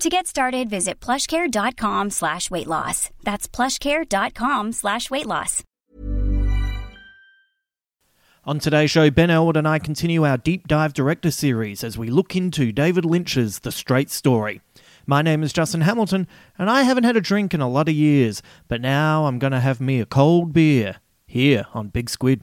To get started, visit plushcare.com slash weight loss. That's plushcare.com slash weight loss. On today's show, Ben Elwood and I continue our deep dive director series as we look into David Lynch's The Straight Story. My name is Justin Hamilton, and I haven't had a drink in a lot of years, but now I'm going to have me a cold beer here on Big Squid.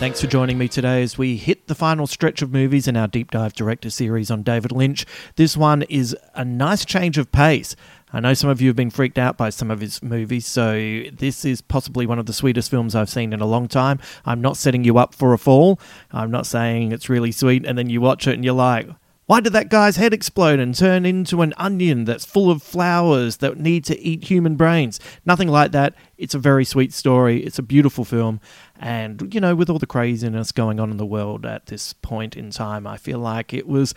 Thanks for joining me today as we hit the final stretch of movies in our deep dive director series on David Lynch. This one is a nice change of pace. I know some of you have been freaked out by some of his movies, so this is possibly one of the sweetest films I've seen in a long time. I'm not setting you up for a fall. I'm not saying it's really sweet and then you watch it and you're like, why did that guy's head explode and turn into an onion that's full of flowers that need to eat human brains? Nothing like that. It's a very sweet story. It's a beautiful film. And, you know, with all the craziness going on in the world at this point in time, I feel like it was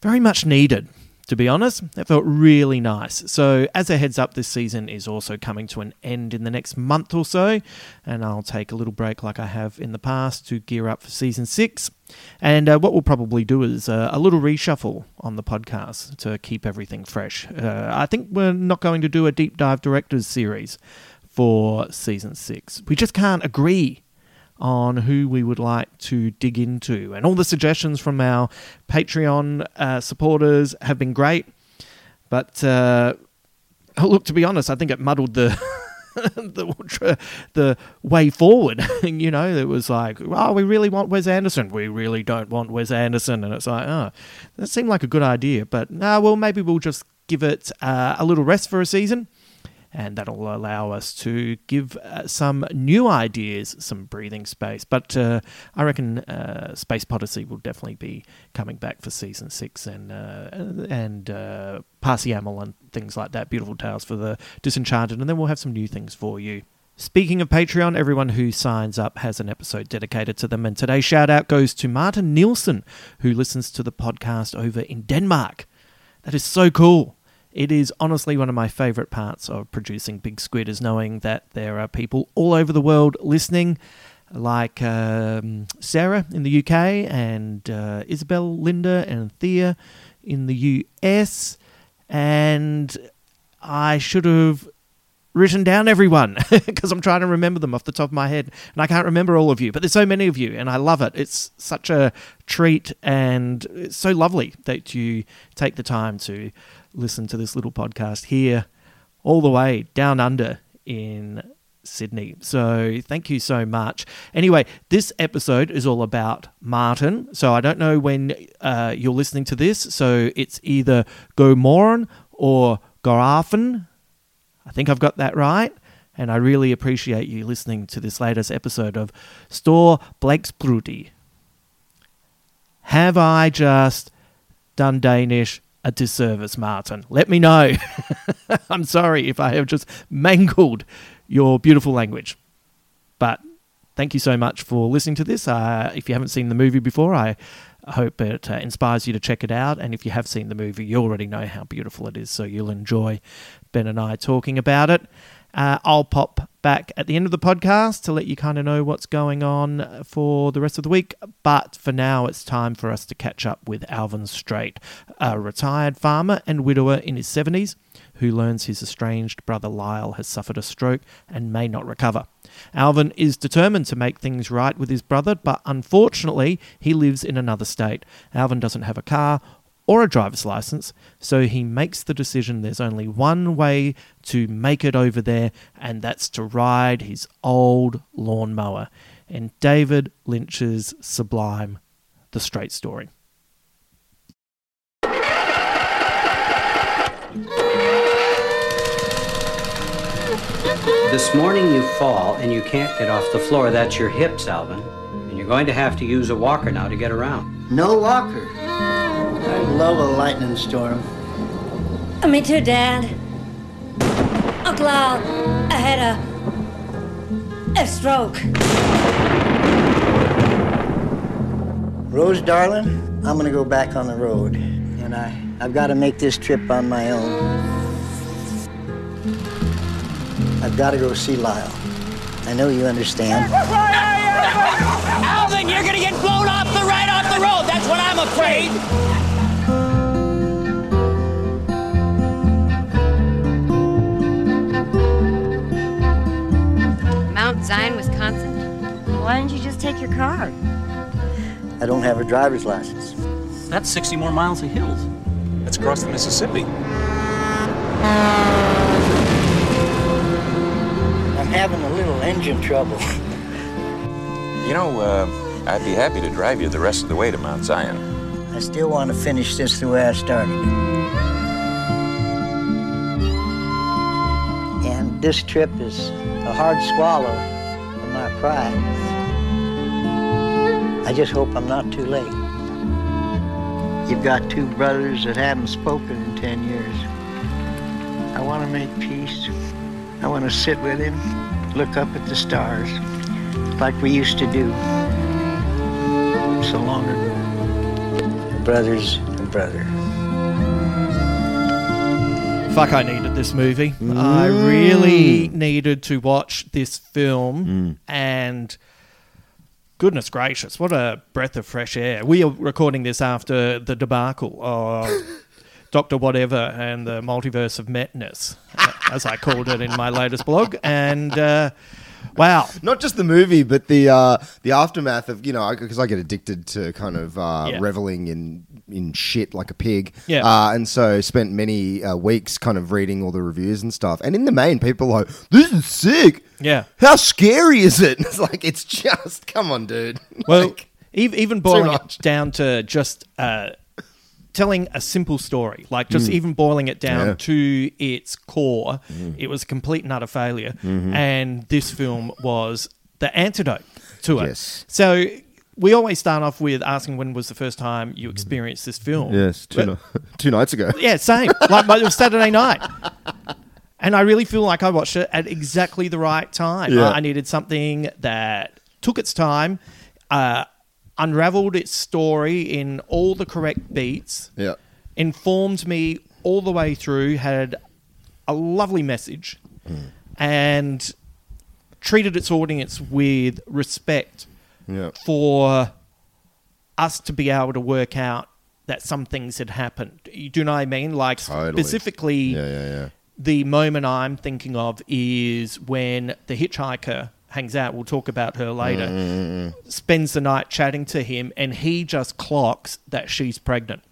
very much needed to be honest. That felt really nice. So, as a heads up, this season is also coming to an end in the next month or so, and I'll take a little break like I have in the past to gear up for season six. And uh, what we'll probably do is uh, a little reshuffle on the podcast to keep everything fresh. Uh, I think we're not going to do a deep dive directors series for season six. We just can't agree on who we would like to dig into. And all the suggestions from our Patreon uh, supporters have been great. But uh, look, to be honest, I think it muddled the. the the way forward, you know, it was like, oh, we really want Wes Anderson. We really don't want Wes Anderson, and it's like, oh, that seemed like a good idea, but no, well, maybe we'll just give it uh, a little rest for a season and that'll allow us to give uh, some new ideas some breathing space. But uh, I reckon uh, Space Podyssey will definitely be coming back for season six, and uh, and uh, Parsiamel and things like that. Beautiful tales for the disenchanted, and then we'll have some new things for you. Speaking of Patreon, everyone who signs up has an episode dedicated to them, and today's shout out goes to Martin Nielsen, who listens to the podcast over in Denmark. That is so cool. It is honestly one of my favourite parts of producing Big Squid is knowing that there are people all over the world listening, like um, Sarah in the UK and uh, Isabel, Linda, and Thea in the US. And I should have written down everyone because I'm trying to remember them off the top of my head and I can't remember all of you but there's so many of you and I love it it's such a treat and it's so lovely that you take the time to listen to this little podcast here, all the way down under in Sydney. So thank you so much. Anyway, this episode is all about Martin. So I don't know when uh, you're listening to this. So it's either Go Moran or Gorafen. I think I've got that right. And I really appreciate you listening to this latest episode of Store Blake's Broody. Have I just done Danish a disservice, Martin? Let me know. I'm sorry if I have just mangled your beautiful language. But thank you so much for listening to this. Uh, if you haven't seen the movie before, I hope it uh, inspires you to check it out. And if you have seen the movie, you already know how beautiful it is, so you'll enjoy Ben and I talking about it. Uh, I'll pop back at the end of the podcast to let you kind of know what's going on for the rest of the week. But for now, it's time for us to catch up with Alvin Straight, a retired farmer and widower in his 70s who learns his estranged brother Lyle has suffered a stroke and may not recover. Alvin is determined to make things right with his brother, but unfortunately, he lives in another state. Alvin doesn't have a car or a driver's license, so he makes the decision there's only one way to make it over there, and that's to ride his old lawnmower. And David Lynch's sublime The Straight Story. This morning you fall and you can't get off the floor. That's your hips, Alvin. And you're going to have to use a walker now to get around. No walker. I love a lightning storm. Me too, Dad. Uncle Al, I had a a stroke. Rose, darling, I'm gonna go back on the road. And I, I've got to make this trip on my own. I've got to go see Lyle. I know you understand. Alvin, you're gonna get blown off the right off the road. That's what I'm afraid. Zion, Wisconsin? Why didn't you just take your car? I don't have a driver's license. That's 60 more miles of hills. That's across the Mississippi. I'm having a little engine trouble. You know, uh, I'd be happy to drive you the rest of the way to Mount Zion. I still want to finish this the way I started. And this trip is a hard swallow I just hope I'm not too late. You've got two brothers that haven't spoken in 10 years. I want to make peace. I want to sit with him, look up at the stars, like we used to do so long ago. Brother's a brother. Fuck, I needed this movie. I really needed to watch this film and goodness gracious, what a breath of fresh air. We are recording this after the debacle of Dr. Whatever and the Multiverse of Madness, as I called it in my latest blog. And uh, wow. Not just the movie, but the uh, the aftermath of you know because I get addicted to kind of uh, Yeah. reveling in in shit like a pig. Yeah. Uh, and so spent many uh, weeks kind of reading all the reviews and stuff. And in the main, people are like, "This is sick. Yeah. How scary is it?" It's like it's just come on, dude. Well, Like, ev- even boiling it much. down to just uh, telling a simple story, like just even boiling it down Mm. Yeah. to its core, Mm. it was a complete and utter failure. Mm-hmm. And this film was the antidote to it. Yes. So we always start off with asking when was the first time you experienced this film. yes, two, But- ni- two nights ago. yeah, same. like it was Saturday night. And I really feel like I watched it at exactly the right time. Yeah. I needed something that took its time, uh, unraveled its story in all the correct beats, Yeah. informed me all the way through, had a lovely message, hmm. and treated its audience with respect Yeah. for us to be able to work out that some things had happened. You do know what I mean? Like Totally. specifically, Yeah, yeah, yeah. the moment I'm thinking of is when the hitchhiker hangs out. We'll talk about her later. Mm, Spends the night chatting to him, and he just clocks that she's pregnant,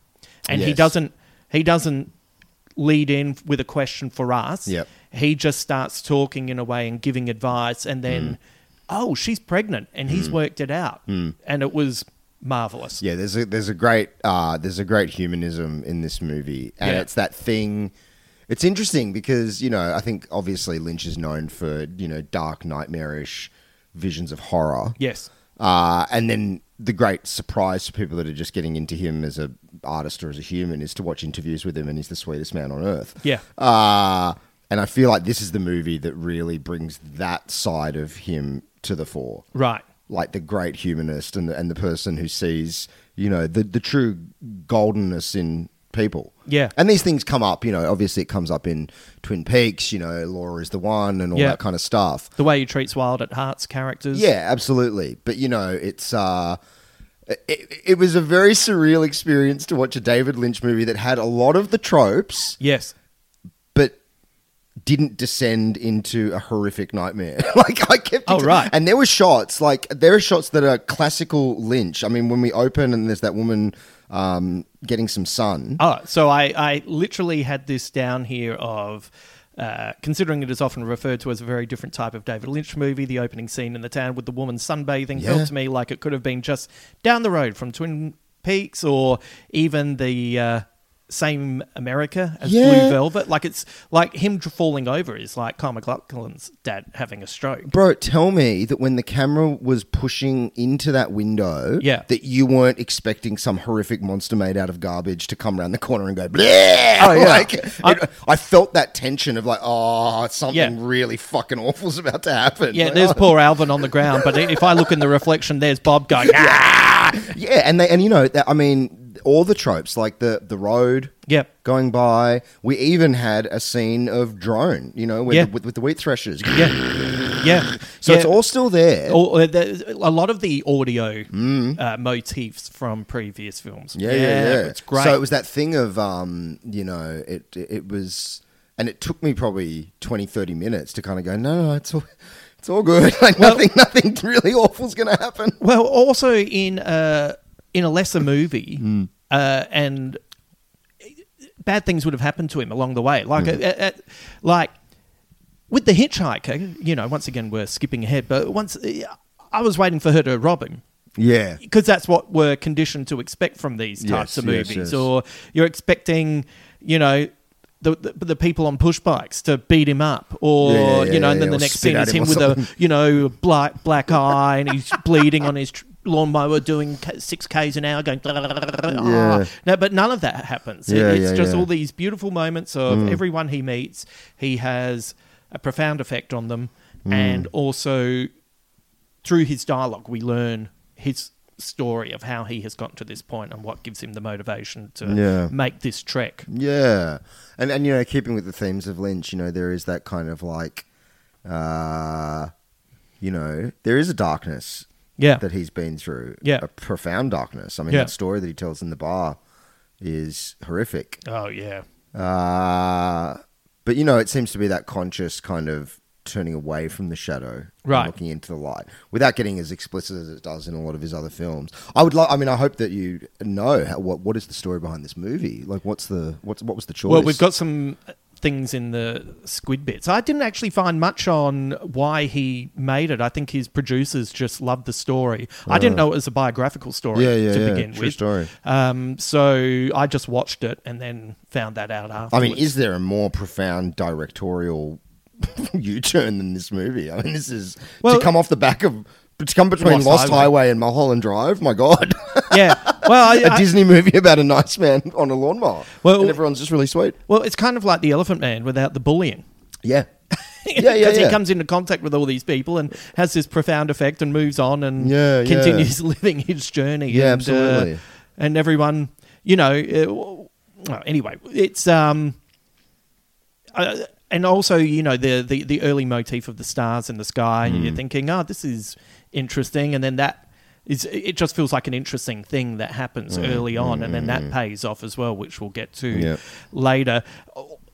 and he doesn't. He doesn't lead in with a question for us. Yep. He just starts talking in a way and giving advice, and Mm. then, oh, she's pregnant, and he's worked it out, and it was marvelous. Yeah, there's a there's a great uh, there's a great humanism in this movie, and Yeah. it's that thing. It's interesting because you know I think obviously Lynch is known for you know dark nightmarish visions of horror. Yes. Uh, and then the great surprise for people that are just getting into him as a artist or as a human is to watch interviews with him, and he's the sweetest man on earth. Yeah. Uh, and I feel like this is the movie that really brings that side of him to the fore. Right. Like the great humanist and the, and the person who sees, you know, the, the true goldenness in people. Yeah. And these things come up, you know, obviously it comes up in Twin Peaks, you know, Laura is the one and all Yeah. that kind of stuff. The way he treats Wild at Heart's characters. Yeah, absolutely. But you know, it's uh it, it was a very surreal experience to watch a David Lynch movie that had a lot of the tropes, Yes. but didn't descend into a horrific nightmare. like I kept Oh, right. And there were shots, like there are shots that are classical Lynch. I mean, when we open and there's that woman um, getting some sun. Oh, so I, I literally had this down here of. Uh, considering it is often referred to as a very different type of David Lynch movie, the opening scene in the town with the woman sunbathing Yeah. felt to me like it could have been just down the road from Twin Peaks or even the uh, same America as Yeah. Blue Velvet. Like it's like him falling over is like Kyle MacLachlan's dad having a stroke. Bro, tell me that when the camera was pushing into that window, Yeah. that you weren't expecting some horrific monster made out of garbage to come around the corner and go, Bleh! Oh, yeah. Like, it- I, felt that tension of like, oh, something Yeah. really fucking awful's about to happen. Yeah, Like, there's oh. poor Alvin on the ground, but if I look in the reflection, there's Bob going, ah! Yeah, and they, and you know, that, I mean, all the tropes like the the road, Yep. going by. We even had a scene of drone, you know, with, Yeah. the, with, with the wheat threshers. Yeah, yeah. So yeah. it's all still there. All- uh, a lot of the audio uh, motifs from previous films. Mm. Yeah, yeah, yeah. It's great. So it was that thing of, um, you know, it it was, and it took me probably 20, 30 minutes to kind of go, no, no, it's all, it's all good. Like Well- nothing, nothing really awful's going to happen. Well, also in uh, in a lesser movie, Mm. uh, and bad things would have happened to him along the way. Like, Mm. uh, uh, like with the hitchhiker, you know. Once again, we're skipping ahead, but once I was waiting for her to rob him. Yeah. because that's what we're conditioned to expect from these types Yes, of movies. yes. Or you're expecting, you know. The, the, the people on push bikes to beat him up, or Yeah, yeah, you know, yeah, and then the next scene is him with a you know black black eye and he's bleeding on his tr- lawnmower doing six k's an hour, going. Yeah. No, but none of that happens. It- Yeah, it's yeah, just all these beautiful moments of Mm. everyone he meets. He has a profound effect on them, Mm. and also through his dialogue, we learn his story of how he has gotten to this point and what gives him the motivation to make this trek. Yeah, and and you know, keeping with the themes of Lynch, you know, there is that kind of like, uh, you know, there is a darkness, Yeah. that he's been through, Yeah. a profound darkness. I mean, Yeah. that story that he tells in the bar is horrific. Oh yeah, Uh, but you know, it seems to be that conscious kind of turning away from the shadow, and Right. looking into the light, without getting as explicit as it does in a lot of his other films. I would like. I mean, I hope that you know how, what what is the story behind this movie. Like, what's the what's what was the choice? Well, we've got some things in the squid bits. I didn't actually find much on why he made it. I think his producers just loved the story. I didn't Uh. know it was a biographical story Yeah, yeah, to yeah. begin True with. story. Um, so I just watched it and then found that out afterwards. I mean, is there a more profound directorial U-turn than this movie? I mean, this is Well- to come off the back of to come between Lost Lost, Highway. Highway. and Mulholland Drive. My God, yeah. Well, I, a I- Disney movie about a nice man on a lawnmower. Well- and everyone's just really sweet. well, it's kind of like the Elephant Man without the bullying. Yeah, yeah, yeah. Because yeah. he comes into contact with all these people and has this profound effect and moves on and Yeah, yeah. continues living his journey. Yeah, and, absolutely. Uh, and everyone, you know, uh, well, anyway, it's um, uh, and also you know the, the the early motif of the stars in the sky. Hmm. You're thinking, oh, this is interesting, and then that. Is, it just feels like an interesting thing that happens Mm, early on, and then mm, that mm. pays off as well, which we'll get to Yep. later.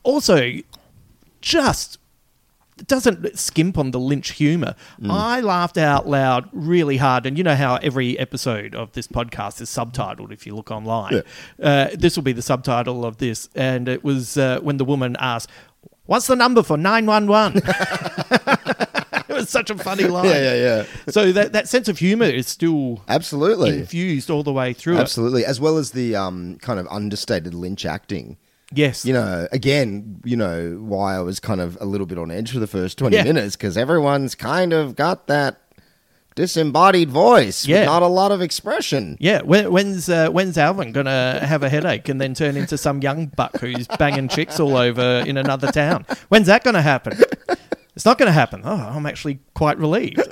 Also, just doesn't skimp on the Lynch humor. Mm. I laughed out loud really hard, and you know how every episode of this podcast is subtitled if you look online. Uh, this will be the subtitle of this, and it was uh, when the woman asked, "What's the number for nine one one?" It was such a funny line. Yeah, yeah, yeah. So that that sense of humor is still Absolutely. infused all the way through it. Absolutely, as well as the um, kind of understated Lynch acting. Yes. You know, again, you know why I was kind of a little bit on edge for the first twenty Yeah. minutes because everyone's kind of got that disembodied voice Yeah. not a lot of expression. Yeah, when, when's uh, when's Alvin gonna have a headache and then turn into some young buck who's banging chicks all over in another town? When's that gonna happen? It's not gonna happen. Oh, I'm actually quite relieved.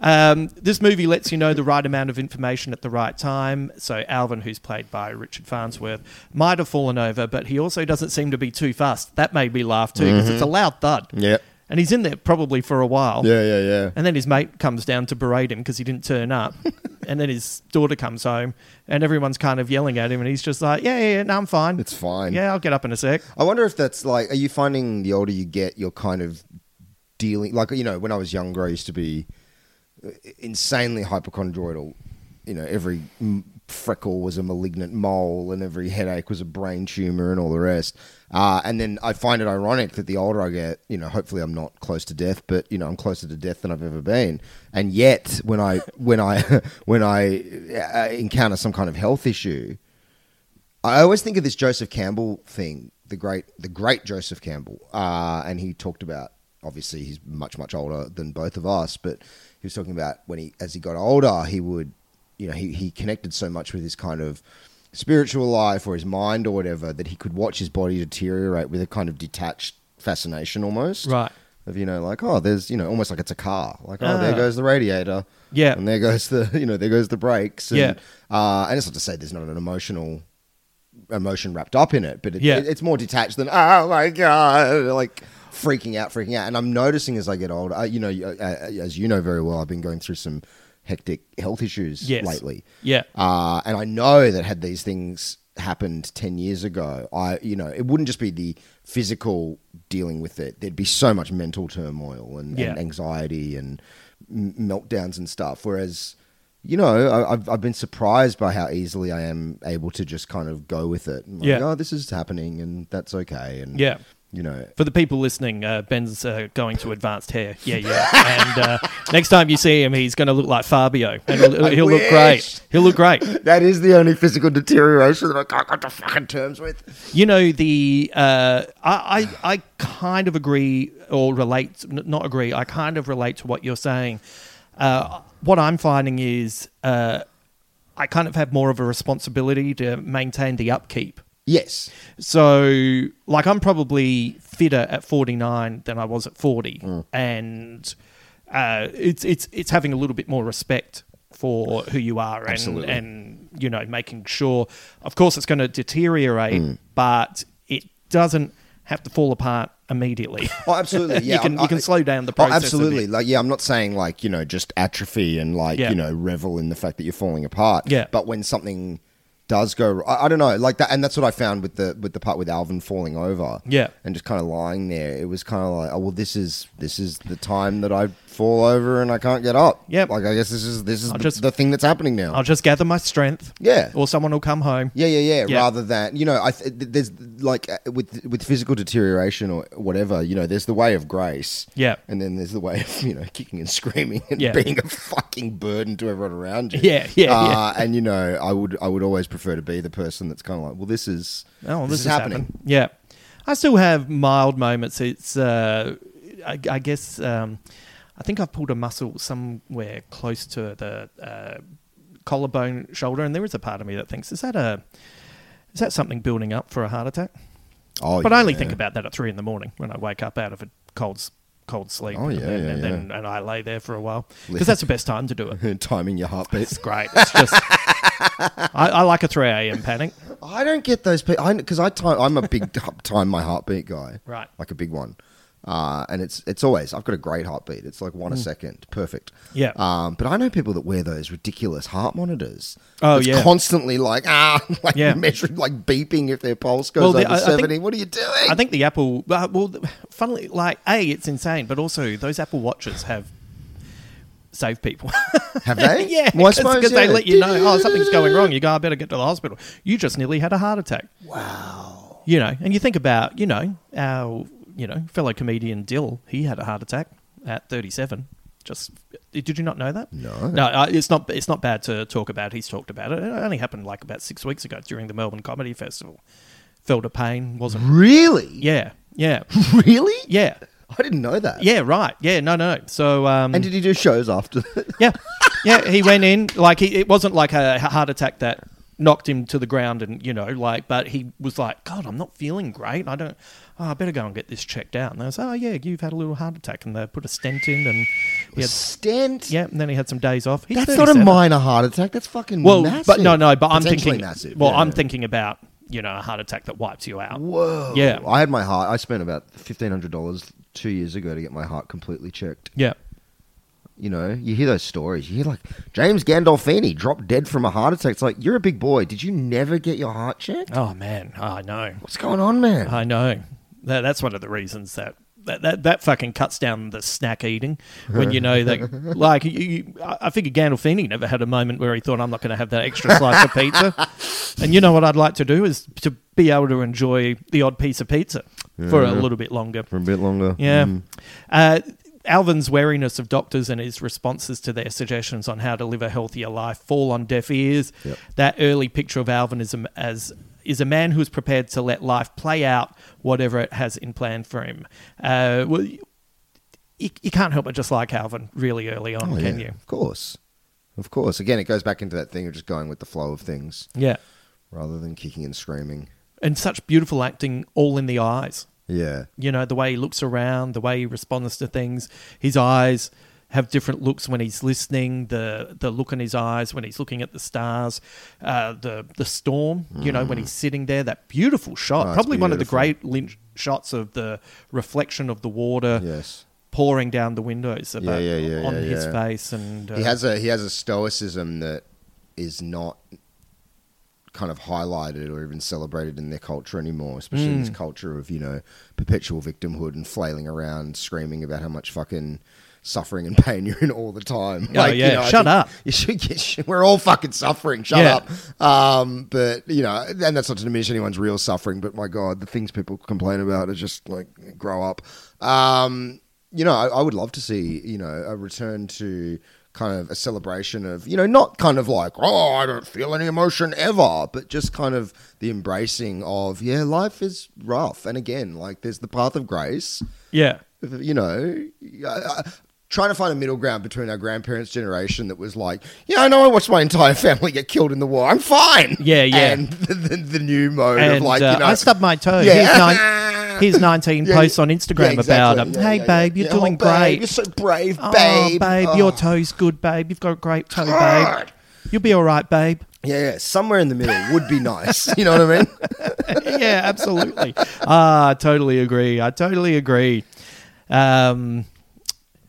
Um, this movie lets you know the right amount of information at the right time. So Alvin, who's played by Richard Farnsworth, might have fallen over, but he also doesn't seem to be too fast. That made me laugh too because it's a loud thud. Yep. And he's in there probably for a while. Yeah, yeah, yeah. And then his mate comes down to berate him because he didn't turn up. and then his daughter comes home and everyone's kind of yelling at him and he's just like, yeah, yeah, yeah, no, I'm fine. It's fine. Yeah, I'll get up in a sec. I wonder if that's like, are you finding the older you get, you're kind of dealing, like, you know, when I was younger, I used to be uh, insanely hypochondroidal. You know, every freckle was a malignant mole and every headache was a brain tumor and all the rest. Uh, and then I find it ironic that the older I get, you know, hopefully I'm not close to death, but you know, I'm closer to death than I've ever been. And yet, when I when I when I uh, encounter some kind of health issue, I always think of this Joseph Campbell thing, the great, the great Joseph Campbell, uh, and he talked about. Obviously, he's much much older than both of us, but he was talking about when he, as he got older, he would, you know, he he connected so much with his kind of spiritual life or his mind or whatever that he could watch his body deteriorate with a kind of detached fascination almost, Right. Of you know, like oh, there's you know, almost like it's a car, like oh, there Ah. goes the radiator, Yeah. and there goes the you know, there goes the brakes, and, Yeah. uh, and it's not to say there's not an emotional emotion wrapped up in it, but it, Yeah. it- it's more detached than oh my god, like freaking out, freaking out. And I'm noticing as I get older, uh, you know, uh, uh, as you know very well, I've been going through some hectic health issues Yes. lately. Yeah. Uh, and I know that had these things happened 10 years ago, I, you know, it wouldn't just be the physical dealing with it. There'd be so much mental turmoil and, Yeah. and anxiety and m- meltdowns and stuff. Whereas, you know, I, I've, I've been surprised by how easily I am able to just kind of go with it. Like, Yeah. oh, this is happening and that's okay. And, Yeah. You know, For the people listening, uh, Ben's uh, going to advanced hair. Yeah, yeah. And uh, next time you see him, he's going to look like Fabio. And he'll, he'll look great. He'll look great. that is the only physical deterioration that I can't come to fucking terms with. You know the uh, I, I I kind of agree or relate n- not agree. I kind of relate to what you're saying. Uh, what I'm finding is uh, I kind of have more of a responsibility to maintain the upkeep. Yes. So, like, I'm probably fitter at 49 than I was at 40, Mm. and uh, it's it's it's having a little bit more respect for who you are, and Absolutely. and you know, making sure. Of course, it's going to deteriorate, Mm. but it doesn't have to fall apart immediately. Oh, absolutely. Yeah, you can I- you can slow down the Oh, process. a absolutely. Like, yeah, I'm not saying like you know just atrophy and like Yeah. you know revel in the fact that you're falling apart. Yeah. But when something does go, I, I don't know, like that, and that's what I found with the with the part with Alvin falling over. Yeah. And just kind of lying there. It was kind of like, oh well, this is this is the time that I fall over and I can't get up. Yep. Like I guess this is this is I'll the, just- the thing that's happening now. I'll just gather my strength. Yeah. Or someone will come home. Yeah, yeah, yeah, Yeah. Rather than you know, I th- there's like uh, with with physical deterioration or whatever. You know, there's the way of grace. Yeah. and then there's the way of you know kicking and screaming and Yeah. being a fucking burden to everyone around you. Yeah, yeah, uh, yeah. And you know, I would I would always prefer to be the person that's kind of like, well, this is Oh, this, this, is happening. Yeah, I still have mild moments. It's, uh, I, I guess, um, I think I've pulled a muscle somewhere close to the uh, collarbone, shoulder, and there is a part of me that thinks, is that a, is that something building up for a heart attack? Oh, but I only think about that at three in the morning when I wake up out of a cold, cold sleep. Oh, and yeah, then, yeah, and, yeah. and I lay there for a while because that's the best time to do it. Timing your heartbeat. It's great. It's just, I, I like a three a.m. panic. I don't get those people because I, time. I'm a big time my heartbeat guy. Right. Like a big one. Uh, and it's it's always I've got a great heartbeat. It's like one a Mm. second, perfect. Yeah. Um, but I know people that wear those ridiculous heart monitors. Oh, It's yeah. constantly like ah, like Yeah. measuring, like beeping if their pulse goes Well, the- over I- I think- seventy. what are you doing? I think the Apple, uh, well, funnily, like a, it's insane, but also those Apple watches have saved people. Have they? yeah, because suppose, they let you know, oh, something's going wrong. You go, I better get to the hospital. You just nearly had a heart attack. Wow. You know, and you think about, you know, our, you know, fellow comedian Dill. He had a heart attack at 37. Just did you not know that? No. no. Uh, it's not. It's not bad to talk about. He's talked about it. It only happened like about six weeks ago during the Melbourne Comedy Festival. Felt a pain. Wasn't Really? Yeah. Yeah. Really? Yeah. I didn't know that. Yeah, right. Yeah, no, no. So, um, And did he do shows after? yeah, yeah. He went in like he. It wasn't like a heart attack that knocked him to the ground, and you know, like. But he was like, God, I'm not feeling great. I don't. Oh, I better go and get this checked out. And they was, oh yeah, you've had a little heart attack, and they put a stent in, and he had stent. Yeah, and then he had some days off. He's That's not a minor heart attack. That's fucking Well, massive. but no, no. But I'm thinking. massive. Well, yeah. I'm thinking about you know a heart attack that wipes you out. Whoa. Yeah. I had my heart. I spent about fifteen hundred dollars two years ago to get my heart completely checked. Yeah. You know, you hear those stories. You hear like James Gandolfini dropped dead from a heart attack. It's like you're a big boy. Did you never get your heart checked? Oh man, I know. What's going on, man? I know. That, that's one of the reasons that. That, that, that fucking cuts down the snack eating when you know that like you, you, I figure Gandolfini never had a moment where he thought I'm not going to have that extra slice of pizza and you know what I'd like to do is to be able to enjoy the odd piece of pizza for a little bit longer For a bit longer. yeah Mm. uh, Alvin's wariness of doctors and his responses to their suggestions on how to live a healthier life fall on deaf ears. Yep. That early picture of Alvin as a, as is a man who is prepared to let life play out whatever it has in plan for him. Uh, well, you, you can't help but just like Alvin really early on, Oh, can yeah, you? Of course. Of course. Again, it goes back into that thing of just going with the flow of things. Yeah. Rather than kicking and screaming. And such beautiful acting, all in the eyes. Yeah. You know, the way he looks around, the way he responds to things. His eyes have different looks when he's listening, the the look in his eyes when he's looking at the stars, uh, the the storm, you know, when he's sitting there, that beautiful shot. Mm. Oh, it's Probably one of the beautiful. great Lynch shots of the reflection of the water Yes. pouring down the windows about, yeah, yeah, yeah, on yeah, his yeah. face and uh, he has a he has a stoicism that is not kind of highlighted or even celebrated in their culture anymore, especially in this Mm. culture of you know perpetual victimhood and flailing around, screaming about how much fucking suffering and pain you're in all the time. Oh, you yeah. know, Shut up. You should get, we're all fucking suffering. Shut Yeah. up. Um, but you know, and that's not to diminish anyone's real suffering. But my god, the things people complain about are just like grow up. Um, you know, I, I would love to see you know a return to kind of a celebration of you know not kind of like oh I don't feel any emotion ever, but just kind of the embracing of yeah life is rough, and again like there's the path of grace. yeah. You know, I- I- trying to find a middle ground between our grandparents' generation that was like, yeah, I know I watched my entire family get killed in the war. I'm fine. Yeah, yeah. And the, the, the new mode And of like, uh, you know, I stubbed my toe. Yeah. Here's, here's 19 Yeah, posts on Instagram yeah, about exactly. him. Yeah, hey, yeah, babe, yeah. you're Yeah, doing oh, babe, great. You're so brave, Oh, babe. babe, Oh. your toe's good, babe. You've got a great toe, God. babe. You'll be all right, babe. Yeah, yeah, somewhere in the middle would be nice. You know what I mean? yeah, absolutely. Ah, I totally agree. I totally agree. Um,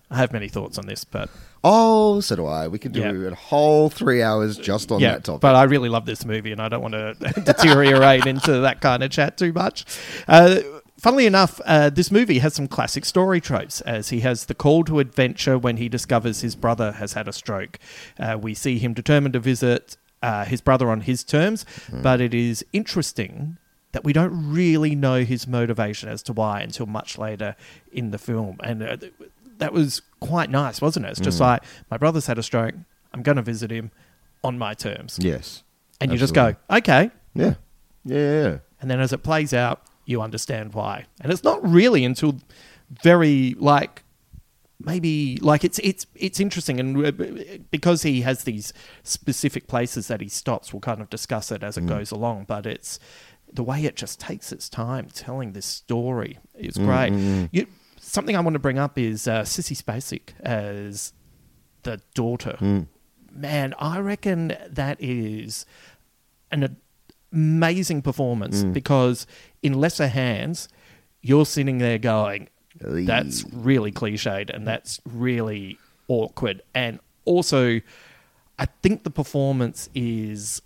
I have many thoughts on this, but Oh, so do I. We could do Yeah. a whole three hours just on yeah, that topic. but I really love this movie, and I don't want to deteriorate into that kind of chat too much. Uh, funnily enough, uh, this movie has some classic story tropes, as he has the call to adventure when he discovers his brother has had a stroke. Uh, we see him determined to visit uh, his brother on his terms, but it is interesting that we don't really know his motivation as to why until much later in the film, and uh, that was quite nice, wasn't it? It's just Mm. like my brother's had a stroke. I'm going to visit him on my terms. yes. And you just go, okay. Yeah, yeah. And then as it plays out, you understand why. And it's not really until very like maybe like it's it's it's interesting and uh, because he has these specific places that he stops we'll kind of discuss it as it Mm. goes along but it's the way it just takes its time telling this story is Mm, great mm, mm. You, something i want to bring up is uh, sissy spacek as the daughter Mm. man i reckon that is an amazing performance Mm. because in lesser hands you're sitting there going that's really cliched and that's really awkward and also i think the performance is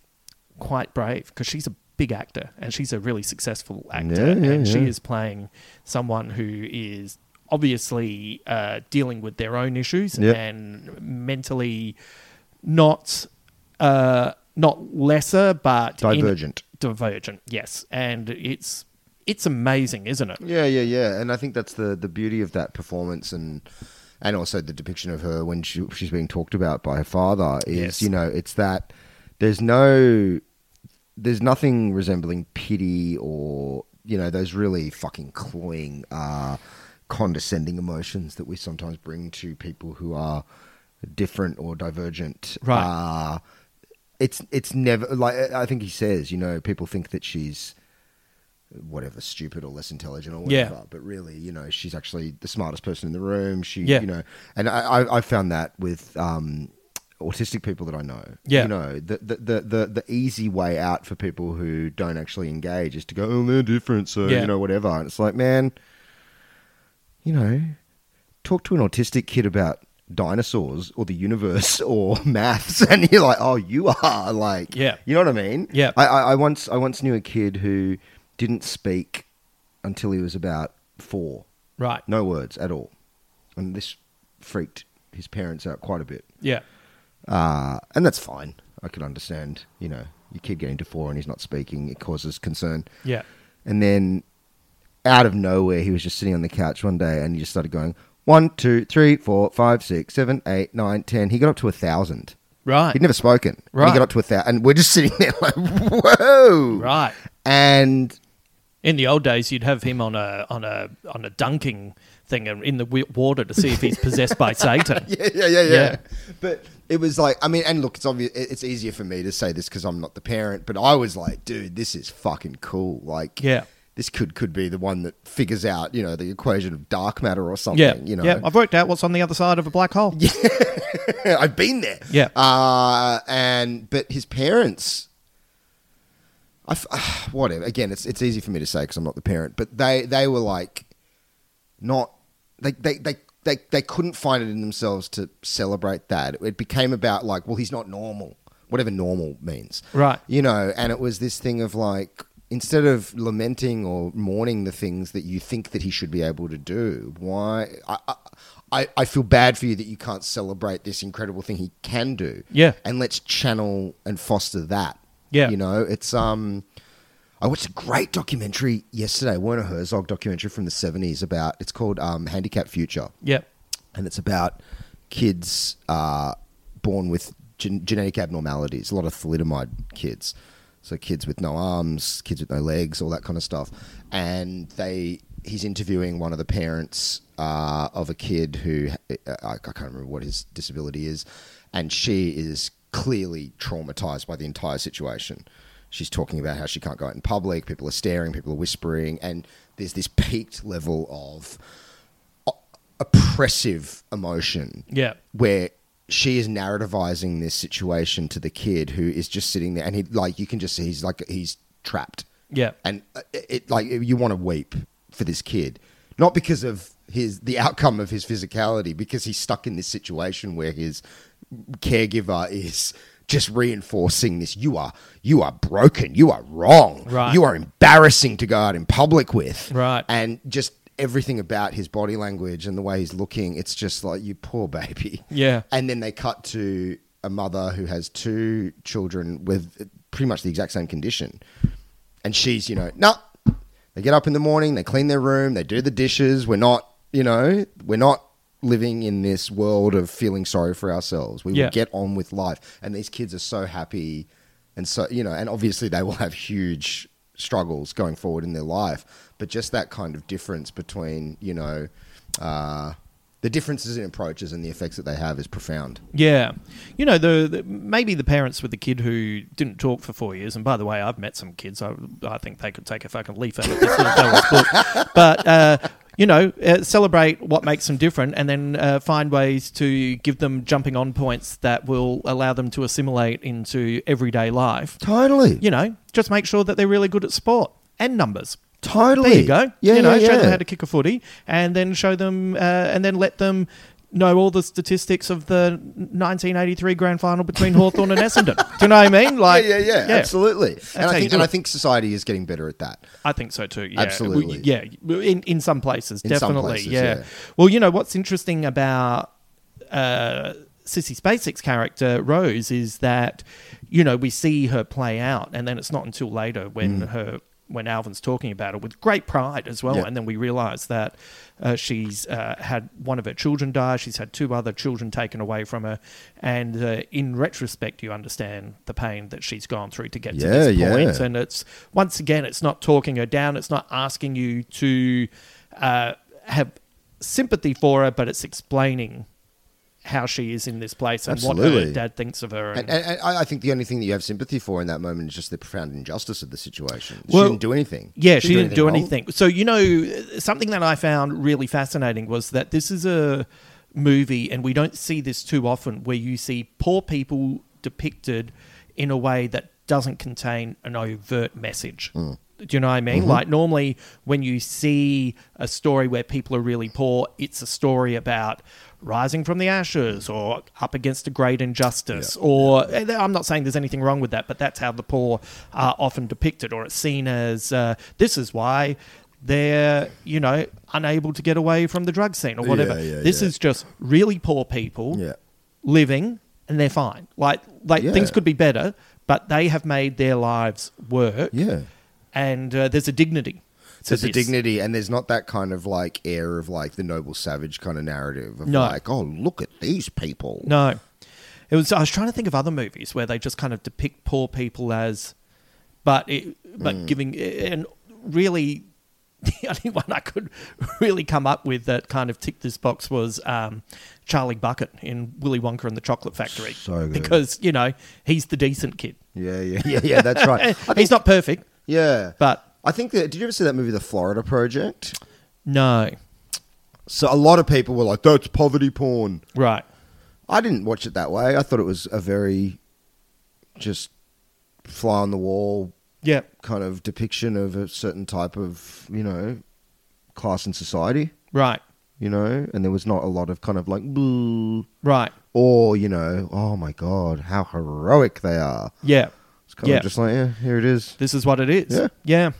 quite brave because she's a big actor and she's a really successful actor Yeah, yeah, and she yeah. is playing someone who is obviously uh, dealing with their own issues Yep. and mentally not uh, not lesser but in- Divergent. divergent yes and it's it's amazing isn't it Yeah, yeah, yeah. And I think that's the the beauty of that performance and and also the depiction of her when she, she's being talked about by her father is Yes. you know it's that there's no there's nothing resembling pity or you know those really fucking cloying uh condescending emotions that we sometimes bring to people who are different or divergent. Right. Uh, it's it's never like I think he says. You know, people think that she's whatever stupid or less intelligent or Yeah. whatever but really you know she's actually the smartest person in the room she Yeah. you know and i i, I found that with um autistic people that i know Yeah. you know the, the the the the easy way out for people who don't actually engage is to go oh they're different so Yeah. you know whatever and it's like man you know talk to an autistic kid about dinosaurs or the universe or maths and you're like oh you are like Yeah. you know what i mean Yeah. I, I, I once I once knew a kid who didn't speak until he was about four. Right. No words at all, and this freaked his parents out quite a bit. Yeah. Uh, and that's fine. I can understand. You know, your kid getting to four and he's not speaking, it causes concern. Yeah. And then, out of nowhere, he was just sitting on the couch one day, and he just started going one, two, three, four, five, six, seven, eight, nine, ten. He got up to a thousand. Right. He'd never spoken. And Right. he got up to a thousand, and we're just sitting there like, whoa. Right. And In the old days, you'd have him on a on a on a dunking thing in the water to see if he's possessed by Satan. yeah, yeah, yeah, yeah. But it was like, I mean, and look, it's obvious. It's easier for me to say this because I'm not the parent, but I was like, dude, this is fucking cool. Like, Yeah. This could could be the one that figures out, you know, the equation of dark matter or something. Yeah, you know, yeah. I've worked out what's on the other side of a black hole. Yeah, I've been there. Yeah. Uh, and but his parents, I f- whatever. Again, it's it's easy for me to say because I'm not the parent, but they they were like, not they they they. They, they couldn't find it in themselves to celebrate that. It became about like, well, he's not normal, whatever normal means, Right. You know, and it was this thing of like, instead of lamenting or mourning the things that you think that he should be able to do, why? I, I, I, feel bad for you that you can't celebrate this incredible thing he can do. Yeah. And let's channel and foster that. Yeah. You know, it's um I watched a great documentary yesterday, Werner Herzog documentary from the 70s about it's called um Handicap Future. Yep. And it's about kids uh born with gen- genetic abnormalities, a lot of thalidomide kids. So kids with no arms, kids with no legs, all that kind of stuff. And they he's interviewing one of the parents uh, of a kid who I, I can't remember what his disability is, and she is clearly traumatized by the entire situation. She's talking about how she can't go out in public, people are staring, people are whispering, and there's this peaked level of oppressive emotion Yeah. where she is narrativizing this situation to the kid who is just sitting there and he like you can just see he's like he's trapped Yeah. and uh, it, it like you want to weep for this kid not because of his the outcome of his physicality because he's stuck in this situation where his caregiver is just reinforcing this you are you are broken you are wrong Right. you are embarrassing to go out in public with Right. and just everything about his body language and the way he's looking it's just like you poor baby. Yeah. and then they cut to a mother who has two children with pretty much the exact same condition. And she's you know no they get up in the morning they clean their room they do the dishes. We're not you know we're not living in this world of feeling sorry for ourselves. We Yeah. will get on with life. And these kids are so happy and so you know and obviously they will have huge struggles going forward in their life but just that kind of difference between you know uh, the differences in approaches and the effects that they have is profound Yeah, you know the, the maybe the parents with the kid who didn't talk for four years. And by the way, I've met some kids. I, I think they could take a fucking leaf out of this book. But uh, you know, uh, celebrate what makes them different, and then uh, find ways to give them jumping on points that will allow them to assimilate into everyday life. Totally. You know, just make sure that they're really good at sport and numbers. Totally. There you go. Yeah, you know, yeah, show yeah. them how to kick a footy, and then show them, uh, and then let them know all the statistics of the 1983 grand final between Hawthorn and Essendon. Do you know what I mean? Like, yeah, yeah, yeah, absolutely. That's And I think and I think society is getting better at that. I think so too. Yeah. Absolutely. Yeah, in in some places, In some definitely. places, yeah. yeah. Well, you know what's interesting about uh, Sissy Spacek's character Rose is that you know we see her play out, and then it's not until later when Mm. her when Alvin's talking about it with great pride as well, Yeah. and then we realise that uh, she's uh, had one of her children die, she's had two other children taken away from her, and uh, in retrospect, you understand the pain that she's gone through to get to this point. yeah. And it's once again, it's not talking her down, it's not asking you to uh, have sympathy for her, but it's explaining how she is in this place and what her dad thinks of her. And, And, and, and I I think the only thing that you have sympathy for in that moment is just the profound injustice of the situation. Well, she didn't do anything. Yeah, she didn't do wrong. anything. So, you know, something that I found really fascinating was that this is a movie, and we don't see this too often, where you see poor people depicted in a way that doesn't contain an overt message. Mm. Do you know what I mean? Mhm. Like, normally when you see a story where people are really poor, it's a story about rising from the ashes or up against a great injustice. Or and I'm not saying there's anything wrong with that, but that's how the poor are often depicted, or it's seen as uh, this is why they're you know unable to get away from the drug scene or whatever. Yeah, yeah, this yeah. is just really poor people Yeah. living and they're fine. Like like Yeah. things could be better, but they have made their lives work. Yeah. And uh, there's a dignity. There's a dignity, and there's not that kind of like air of like the noble savage kind of narrative of No. like, oh, look at these people. No. It was I was trying to think of other movies where they just kind of depict poor people as but it, but Mm. giving and really the only one I could really come up with that kind of ticked this box was um, Charlie Bucket in Willy Wonka and the Chocolate Factory. So good. Because, you know, he's the decent kid. Yeah, yeah, yeah, yeah. That's right. He's not perfect. Yeah, but I think that. Did you ever see that movie, The Florida Project? No. So a lot of people were like, "That's poverty porn." Right. I didn't watch it that way. I thought it was a very just fly on the wall, Yeah. kind of depiction of a certain type of you know class in society, Right. you know. And there was not a lot of kind of like, boo, Right. or you know, oh my god, how heroic they are. Yeah. It's kind Yeah. of just like, yeah, here it is. This is what it is. Yeah. Yeah.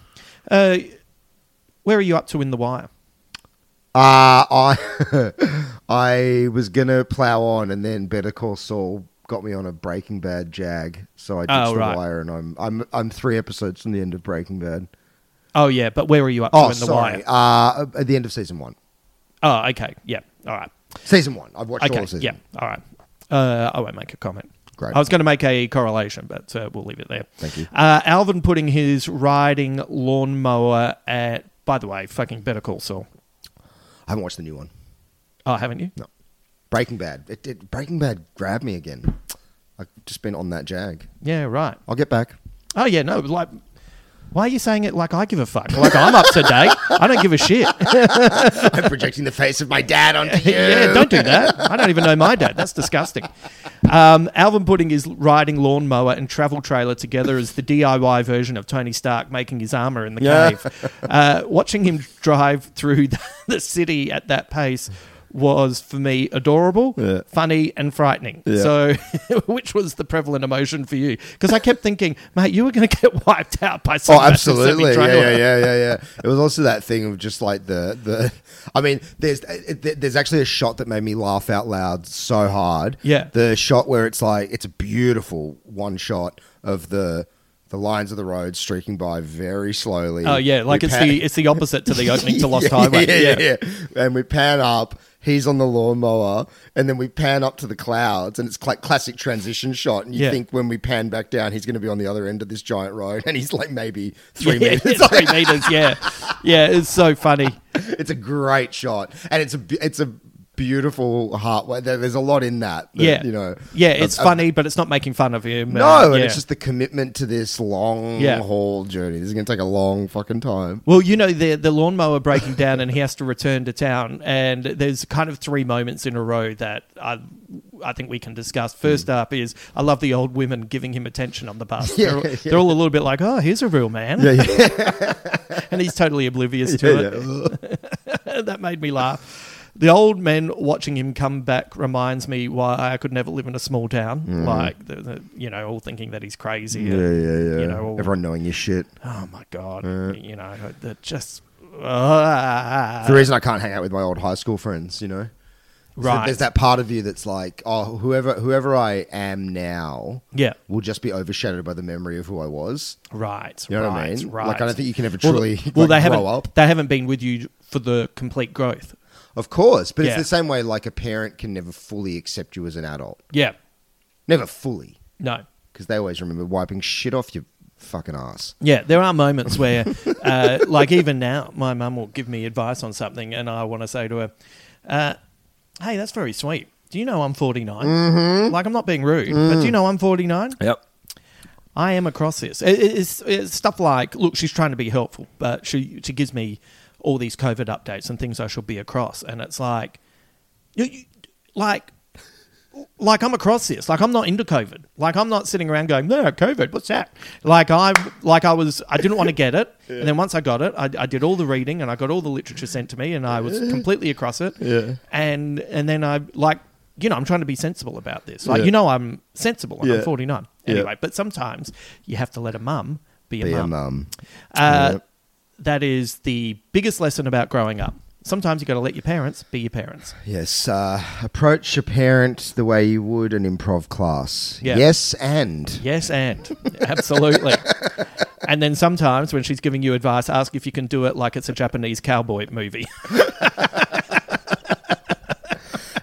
Uh, where are you up to in The Wire? Uh, I I was gonna plow on, and then Better Call Saul got me on a Breaking Bad jag, so I ditched Oh, the wire, and I'm I'm I'm three episodes from the end of Breaking Bad. Oh, yeah, but where are you up to Oh, in The sorry, Wire? uh, at the end of season one. Oh, okay. Yeah. All right. Season one. I've watched okay. all of season. Yeah. All right. Uh, I won't make a comment. Great. I was going to make a correlation, but uh, we'll leave it there. Thank you. Uh, Alvin putting his riding lawnmower at. By the way, fucking Better Call Saul. I haven't watched the new one. Oh, haven't you? No. Breaking Bad. It, it, Breaking Bad grabbed me again. I've just been on that jag. Yeah. Right. I'll get back. Oh yeah. No. It was like. Why are you saying it like I give a fuck? Like I'm up to date. I don't give a shit. I'm projecting the face of my dad onto you. yeah, don't do that. I don't even know my dad. That's disgusting. Um, Alvin putting his riding lawnmower and travel trailer together as the DIY version of Tony Stark making his armor in the Yeah. cave. Uh, watching him drive through the, the city at that pace was for me adorable, Yeah. funny, and frightening. Yeah. So, which was the prevalent emotion for you? Because I kept thinking, mate, you were going to get wiped out by some Oh, absolutely. Yeah, yeah, yeah, yeah, yeah. It was also that thing of just like the the. I mean, there's eh, eh, it, there's actually a shot that made me laugh out loud so hard. Yeah. the shot where it's like it's a beautiful one shot of the the lines of the road streaking by very slowly. Oh yeah, like We it's pan- the it's the opposite to the opening to Lost Yeah, Highway. Yeah, yeah, yeah. And we pan up. He's on the lawnmower, and then we pan up to the clouds, and it's like classic transition shot. And you Yeah. think when we pan back down, he's going to be on the other end of this giant road, and he's like maybe three yeah, meters. three meters. Yeah, yeah, it's so funny. it's a great shot, and it's a it's a beautiful heart. There's a lot in that. that, yeah, you know. yeah, it's of- funny, but it's not making fun of him. No, Uh, and it's just the commitment to this long Yeah. haul journey. This is going to take a long fucking time. Well, you know, the the lawnmower breaking down and he has to return to town. And there's kind of three moments in a row that I, I think we can discuss. First up is I love the old women giving him attention on the bus. Hmm. Yeah, they're, all, yeah. they're all a little bit like, oh, here's a real man. Yeah, yeah. and he's totally oblivious to Yeah, it. that made me laugh. The old men watching him come back reminds me why I could never live in a small town. Mhm. Like, the, the, you know, all thinking that he's crazy. Yeah, and, yeah, yeah. You know, all- Everyone knowing your shit. Oh my god! Uh. you know, they're just. ah. the reason I can't hang out with my old high school friends, you know, that Right. There's that part of you that's like, oh, whoever whoever I am now, Yeah. will just be overshadowed by the memory of who I was. Right. You know what I mean? Right. Like, I don't think you can ever truly Well, like, they grow haven't. up. They haven't been with you for the complete growth. Of course, but Yeah. it's the same way. Like a parent can never fully accept you as an adult. Yeah. Never fully, No. because they always remember wiping shit off your fucking ass. Yeah, there are moments where, uh, like even now, my mum will give me advice on something, and I want to say to her, uh, "Hey, that's very sweet. Do you know I'm 49? Mhm. Like I'm not being rude, but do you Mm. know I'm 49? Yep. I am across this. It- it's, it's stuff like, look, she's trying to be helpful, but she she gives me all these COVID updates and things I should be across, and it's like, you, you- like. Like I'm across this. Like I'm not into COVID. Like I'm not sitting around going, "No, COVID. What's that?" Like I, like I was. I didn't want to get it, and then once I got it, I, I did all the reading and I got all the literature sent to me, and I was completely across it. Yeah. And and then I like, you know, I'm trying to be sensible about this. Like Yeah. you know, I'm sensible. and Yeah. I'm 49 Yeah. anyway. But sometimes you have to let a mum be a Be a mum. Uh. That is the biggest lesson about growing up. Sometimes you've got to let your parents be your parents. Yes, uh, approach a parent the way you would an improv class. Yeah. Yes, and Yes, and absolutely. and then sometimes when she's giving you advice, ask if you can do it like it's a Japanese cowboy movie.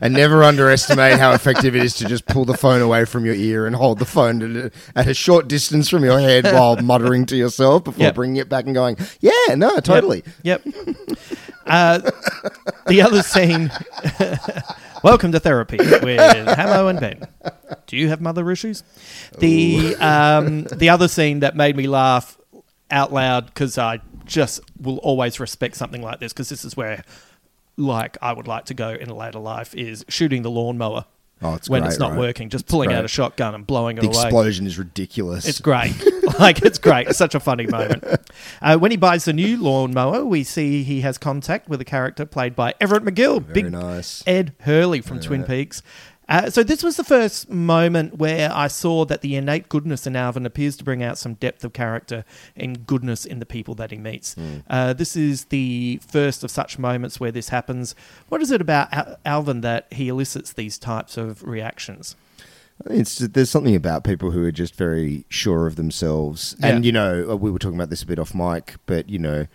and never underestimate how effective it is to just pull the phone away from your ear and hold the phone to, at a short distance from your head while muttering to yourself before Yep. bringing it back and going, "Yeah, no, totally." Yep. Uh, the other scene. Welcome to therapy with Hamo and Ben. Do you have mother issues? The um, the other scene that made me laugh out loud because I just will always respect something like this because this is where, like, I would like to go in a later life is shooting the lawnmower. Oh, it's when great, it's not right? working, just It's pulling great. out a shotgun and blowing it away. The away. explosion is ridiculous. It's great. like it's great. It's such a funny moment. Uh, when he buys the new lawnmower, we see he has contact with a character played by Everett McGill, Very big nice. Ed Hurley from Twin Peaks. Uh, so this was the first moment where I saw that the innate goodness in Alvin appears to bring out some depth of character and goodness in the people that he meets. Uh, this is the first of such moments where this happens. What is it about Al- Alvin that he elicits these types of reactions? It's there's something about people who are just very sure of themselves, and Yeah. you know uh, we were talking about this a bit off mic, but you know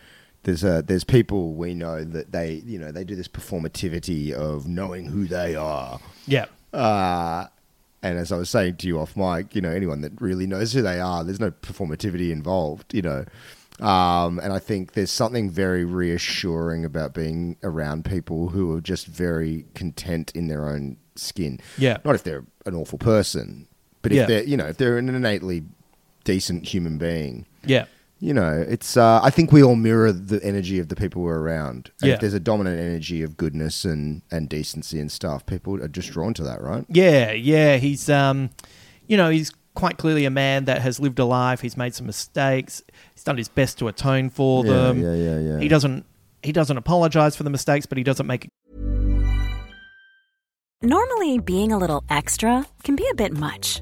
there's uh, there's people we know that they you know they do this performativity of knowing who they are. Yeah. Uh, and as I was saying to you off mic, you know anyone that really knows who they are, there's no performativity involved, you know. Um, and I think there's something very reassuring about being around people who are just very content in their own skin. Yeah. Not if they're an awful person, but if Yeah. they're, you know, if they're an innately decent human being. Yeah. You know, it's. Uh, I think we all mirror the energy of the people we're around. And Yeah. If there's a dominant energy of goodness and, and decency and stuff, people are just drawn to that, right? Yeah, yeah. He's um you know, he's quite clearly a man that has lived a life. He's made some mistakes. He's done his best to atone for Yeah, them. yeah, yeah, yeah. He doesn't he doesn't apologize for the mistakes, but he doesn't make Normally, being a little extra can be a bit much,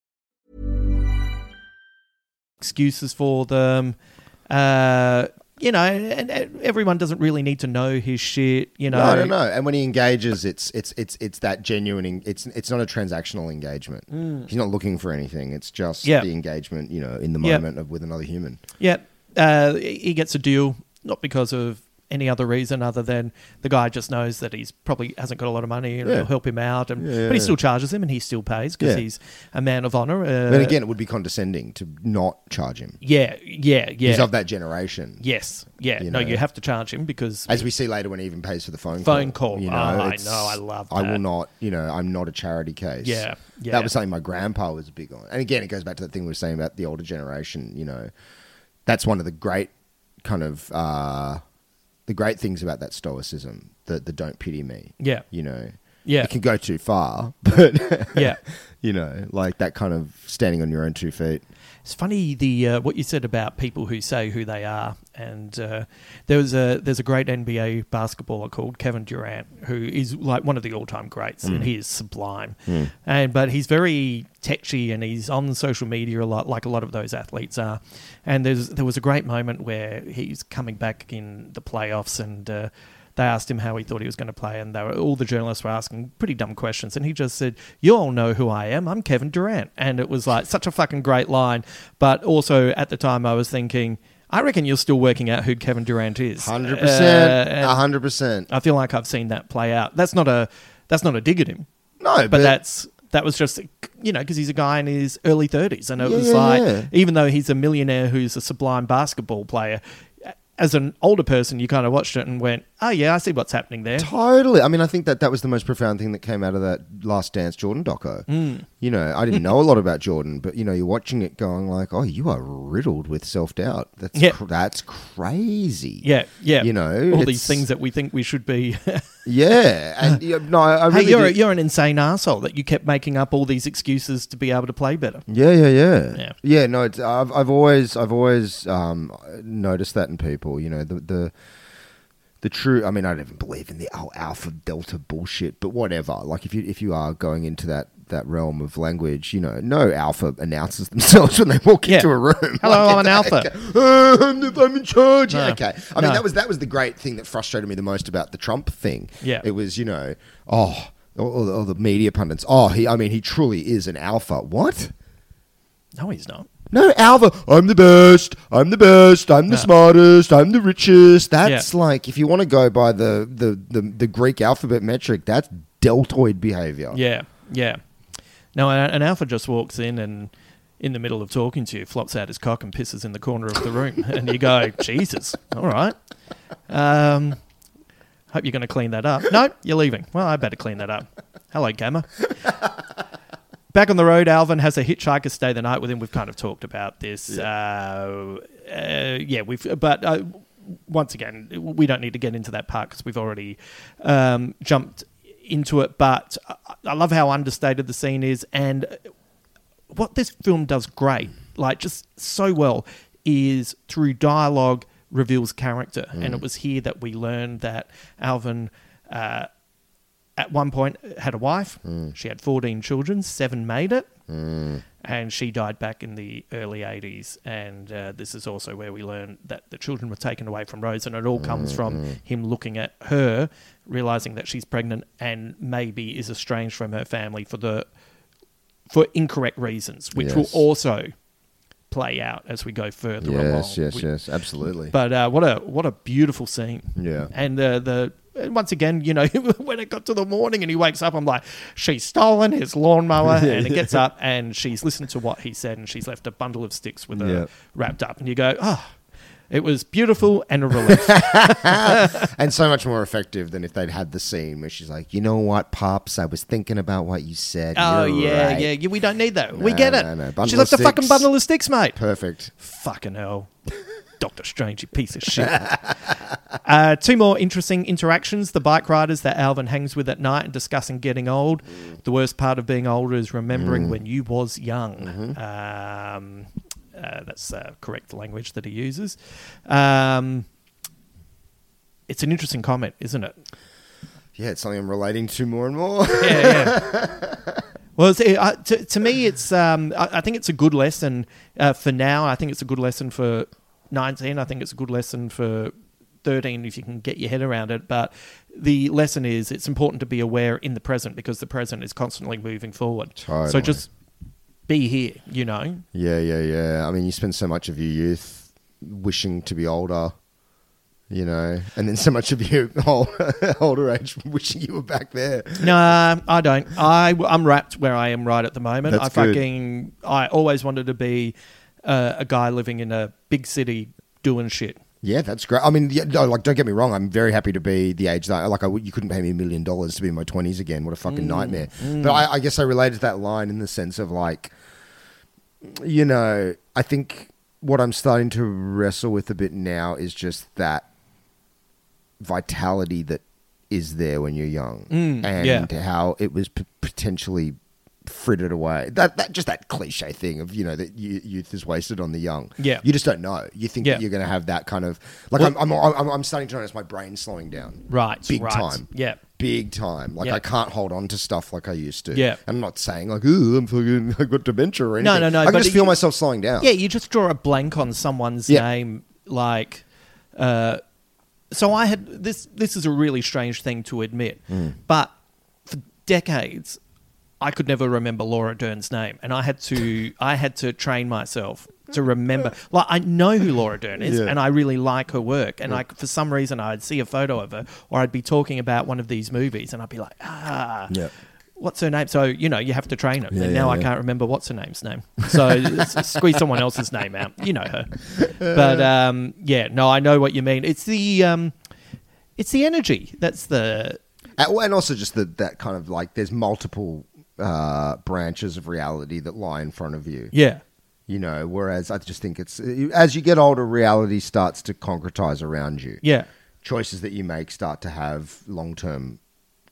Excuses for them. Uh you know, and, and everyone doesn't really need to know his shit, you know. No, no, no. And when he engages, it's it's it's it's that genuine. en- It's it's not a transactional engagement. Mm. He's not looking for anything. It's just Yeah. the engagement, you know, in the Yeah. moment of with another human. Yeah, uh, he gets a deal not because of any other reason other than the guy just knows that he's probably hasn't got a lot of money and Yeah. it'll help him out. And Yeah, but he still charges him and he still pays because Yeah. he's a man of honor. Uh, then again, it would be condescending to not charge him. yeah, yeah, yeah. He's of that generation. Yes, yeah. You no, know. you have to charge him because As we see later when he even pays for the phone Phone call. call. You Oh, know, I know, I love I will not, you know, I'm not a charity case. Yeah, yeah. That was something my grandpa was big on. And again, it goes back to that thing we were saying about the older generation, you know. That's one of the great kind of uh, the great things about that stoicism, the the don't pity me. Yeah. you know. Yeah. it can go too far, but Yeah. you know, like that kind of standing on your own two feet. It's funny the uh, what you said about people who say who they are, and uh, there was a there's a great NBA basketballer called Kevin Durant who is like one of the all time greats, Mm. and he is sublime. Mm. And but he's very tetchy, and he's on social media a lot, like a lot of those athletes are. And there's there was a great moment where he's coming back in the playoffs, and uh, they asked him how he thought he was going to play, and they were, all the journalists were asking pretty dumb questions, and he just said, "You all know who I am. I'm Kevin Durant," and it was like such a fucking great line. But also at the time, I was thinking. I reckon you're still working out who Kevin Durant is. Hundred Uh, percent, and hundred percent. I feel like I've seen that play out. That's not a that's not a dig at him. No, but, but- that's that was just you know because he's a guy in his early thirties, and it Yeah, was like yeah. even though he's a millionaire who's a sublime basketball player, as an older person, you kind of watched it and went, "Oh yeah, I see what's happening there." Totally. I mean, I think that that was the most profound thing that came out of that Last Dance Jordan doco. Mm. You know, I didn't know a lot about Jordan, but you know, you're watching it going like, "Oh, you are riddled with self doubt." That's Yeah. cr- that's crazy. Yeah, yeah. You know, all these things that we think we should be. Yeah, and yeah, no, I I hey, you're a, you're an insane asshole that you kept making up all these excuses to be able to play better. Yeah, yeah, yeah, Yeah. yeah. no, it's, I've I've always I've always um, noticed that in people. You know, the the the true. I mean, I don't even believe in the oh, alpha delta bullshit, but whatever. Like if you if you are going into that that realm of language, you know, no alpha announces themselves when they walk Yeah. into a room. Hello, Like, I'm an alpha. okay, "Uh, I'm, I'm in charge. No. Okay, I mean that was that was the great thing that frustrated me the most about the Trump thing. Yeah. it was you know, oh. All the, all the media pundits. Oh, he. I mean, he truly is an alpha. What? No, he's not. No, Alva, I'm the best. I'm the best. I'm the No. smartest. I'm the richest. That's like if you want to go by the, the, the, the Greek alphabet metric, that's deltoid behavior. Yeah, yeah. No, an an alpha just walks in and, in the middle of talking to you, flops out his cock and pisses in the corner of the room, and you go, "Jesus, all right." Um, hope you're going to clean that up. No, you're leaving. Well, I better clean that up. Hello, Gamma. Back on the road, Alvin has a hitchhiker stay the night with him. We've kind of talked about this. Uh, uh, yeah, we've. But uh, once again, we don't need to get into that part because we've already um, jumped into it. But I- love how understated the scene is, and what this film does great, like just so well, is through dialogue reveals character. And Mm. it was here that we learned that Alvin. Uh, at one point had a wife. Mm. She had 14 children, seven made it, Mm. and she died back in the early 80s. And uh, this is also where we learn that the children were taken away from Rose, and it all comes from Mm-hmm. him looking at her, realizing that she's pregnant, and maybe is estranged from her family for the for incorrect reasons, which Yes. will also play out as we go further along. Yes, yes, yes, absolutely. But uh, what a what a beautiful scene. Yeah. And uh, the once again, you know, when it got to the morning and he wakes up, I'm like, she's stolen his lawnmower, and he gets up and she's listened to what he said, and she's left a bundle of sticks with her Yeah. wrapped up, and you go, oh, it was beautiful and a relief. and so much more effective than if they'd had the scene where she's like, you know what, Pops, I was thinking about what you said. oh You're yeah, right." yeah, yeah, we don't need that. we No, get it. no, no. She left a fucking bundle of sticks, mate. Perfect. Fucking hell. Doctor Strange, you piece of shit. uh, two more interesting interactions. The bike riders that Alvin hangs with at night and discussing getting old. The worst part of being older is remembering when you was young. Um, uh, that's uh, correct language that he uses. Um, it's an interesting comment, isn't it? Yeah, it's something I'm relating to more and more. yeah, yeah. Well, it's, uh, to, to me, it's. Um, I, I think it's a good lesson uh, for now. I think it's a good lesson for nineteen. I think it's a good lesson for thirteen if you can get your head around it. But the lesson is it's important to be aware in the present because the present is constantly moving forward. So just be here. You know. Yeah, yeah, yeah. I mean, you spend so much of your youth wishing to be older, you know, and then so much of your whole older age wishing you were back there. No, I don't. I, I'm wrapped where I am right at the moment. That's I good. fucking. I always wanted to be uh, a guy living in a big city doing shit. Yeah, that's great. I mean, yeah, no, like, don't get me wrong. I'm very happy to be the age that, like, I, you couldn't pay me a million dollars to be in my 20s again. What a fucking Mm, nightmare. mm. But I, I guess I related to that line in the sense of, like, you know, I think what I'm starting to wrestle with a bit now is just that vitality that is there when you're young, Mm, and yeah. how it was p- potentially frittered away. That that just that cliche thing of you know that you, youth is wasted on the young. Yeah. you just don't know. You think Yeah. that you're going to have that kind of like Well- I'm, I'm I'm I'm starting to notice my brain slowing down. Right, big right. time. Yeah. Big time. Like Yeah. I can't hold on to stuff like I used to. Yeah. I'm not saying like, ooh, I'm fucking, I got dementia or No, anything. no, no, I can but just feel myself slowing down. Yeah, you just draw a blank on someone's Yeah. name, like. Uh, so I had this. This is a really strange thing to admit, Mm. but for decades, I could never remember Laura Dern's name, and I had to. I had to train myself to remember. Like I know who Laura Dern is, Yeah. and I really like her work. And Yeah. I, for some reason, I'd see a photo of her, or I'd be talking about one of these movies, and I'd be like, ah. Yeah. What's her name? So you know you have to train it, and now I can't remember what's her name's name. So squeeze someone else's name out. You know her, but um, yeah, no, I know what you mean. It's the um, it's the energy. That's the And, and also just the, that kind of like there's multiple uh, branches of reality that lie in front of you. yeah, You know, whereas I just think it's as you get older, reality starts to concretize around you. yeah, Choices that you make start to have long term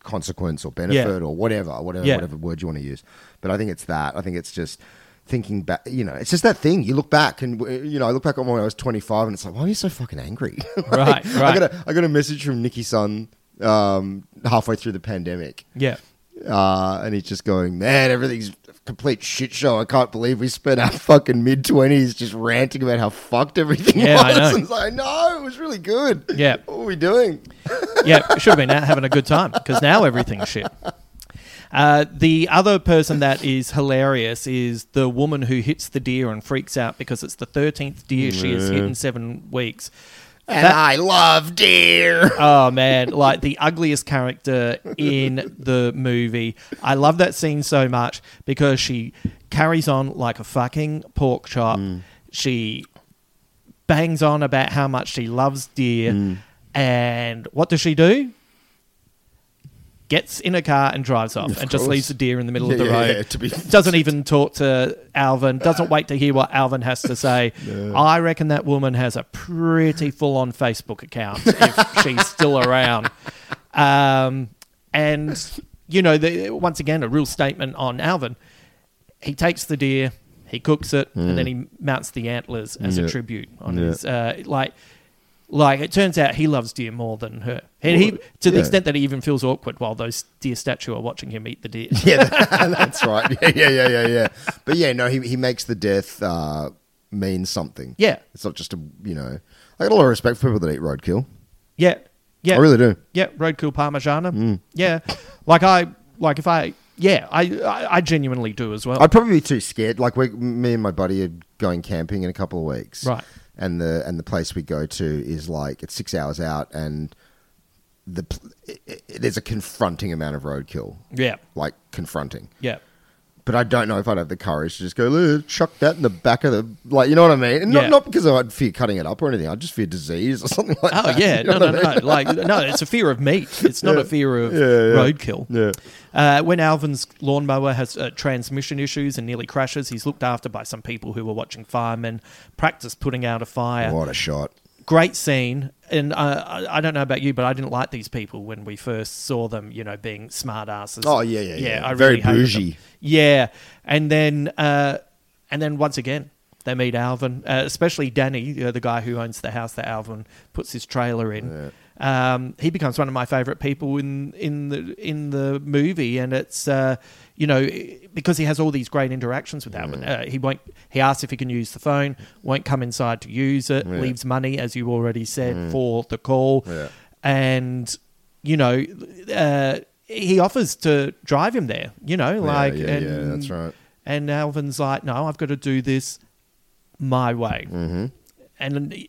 consequence or benefit or whatever, whatever, Yeah. whatever word you want to use. But I think it's that. I think it's just thinking back. You know, it's just that thing. You look back, and you know, I look back on when I was 25, and it's like, why are you so fucking angry? Like, Right, I got a, I got a message from Nicky Son um, halfway through the pandemic. yeah, Uh, and he's just going, man, everything's a complete shit show. I can't believe we spent our fucking mid twenties just ranting about how fucked everything Yeah, I was. know. And it's like, no, it was really good. Yeah. what were we doing? yeah. Should have been out having a good time because now everything's shit. Uh, the other person that is hilarious is the woman who hits the deer and freaks out because it's the thirteenth deer she has hit in seven weeks. And That- I love deer. Oh man, like the ugliest character in the movie. I love that scene so much because she carries on like a fucking pork chop. Mm. She bangs on about how much she loves deer. Mm. And what does she do? Gets in a car and drives off Of and just leaves the deer in the middle of the yeah, road. yeah, to be- doesn't even talk to Alvin, doesn't wait to hear what Alvin has to say. I reckon that woman has a pretty full on Facebook account if she's still around. Um, and, you know, the, once again, a real statement on Alvin. He takes the deer, he cooks it, and then he mounts the antlers as Yeah. a tribute on Yeah. his, uh, like, like it turns out he loves deer more than her, and he to the yeah. extent that he even feels awkward while those deer statue are watching him eat the deer. yeah, that's right. Yeah, yeah, yeah, yeah, yeah. But yeah, no, he he makes the death uh, mean something. Yeah. it's not just a you know. I got a lot of respect for people that eat roadkill. Yeah, yeah, I really do. Yeah, roadkill parmigiana. Mm. Yeah, like I like if I yeah I, I I genuinely do as well. I'd probably be too scared. Like we, me and my buddy are going camping in a couple of weeks, Right. And the and the place we go to is like it's six hours out, and the it, it, there's a confronting amount of roadkill. Yeah. like confronting. yeah, But I don't know if I'd have the courage to just go "Look, chuck that in the back of the like. You know what I mean? And Yeah. not not because I'd fear cutting it up or anything. I'd just fear disease or something like Oh that. yeah, You know no, no, no, I mean? no. Like no, it's a fear of meat. It's not Yeah. a fear of Yeah, yeah. roadkill. Yeah. Uh, when Alvin's lawnmower has uh, transmission issues and nearly crashes, he's looked after by some people who were watching firemen practice putting out a fire. What a shot! Great scene, and uh, I, I don't know about you, but I didn't like these people when we first saw them. You know, being smart asses. Oh, yeah, yeah, yeah. I Very really bougie. Yeah, and then uh, and then once again they meet Alvin, uh, especially Danny, you know, the guy who owns the house that Alvin puts his trailer in. Um, he becomes one of my favorite people in in the in the movie, and it's uh, you know because he has all these great interactions with Alvin. Uh, he won't. He asks if he can use the phone. Won't come inside to use it. Yeah. Leaves money, as you already said, Mm. for the call. Yeah. And you know, uh, he offers to drive him there. You know, like yeah, and, yeah, that's right. And Alvin's like, no, I've got to do this my way. Mm-hmm. And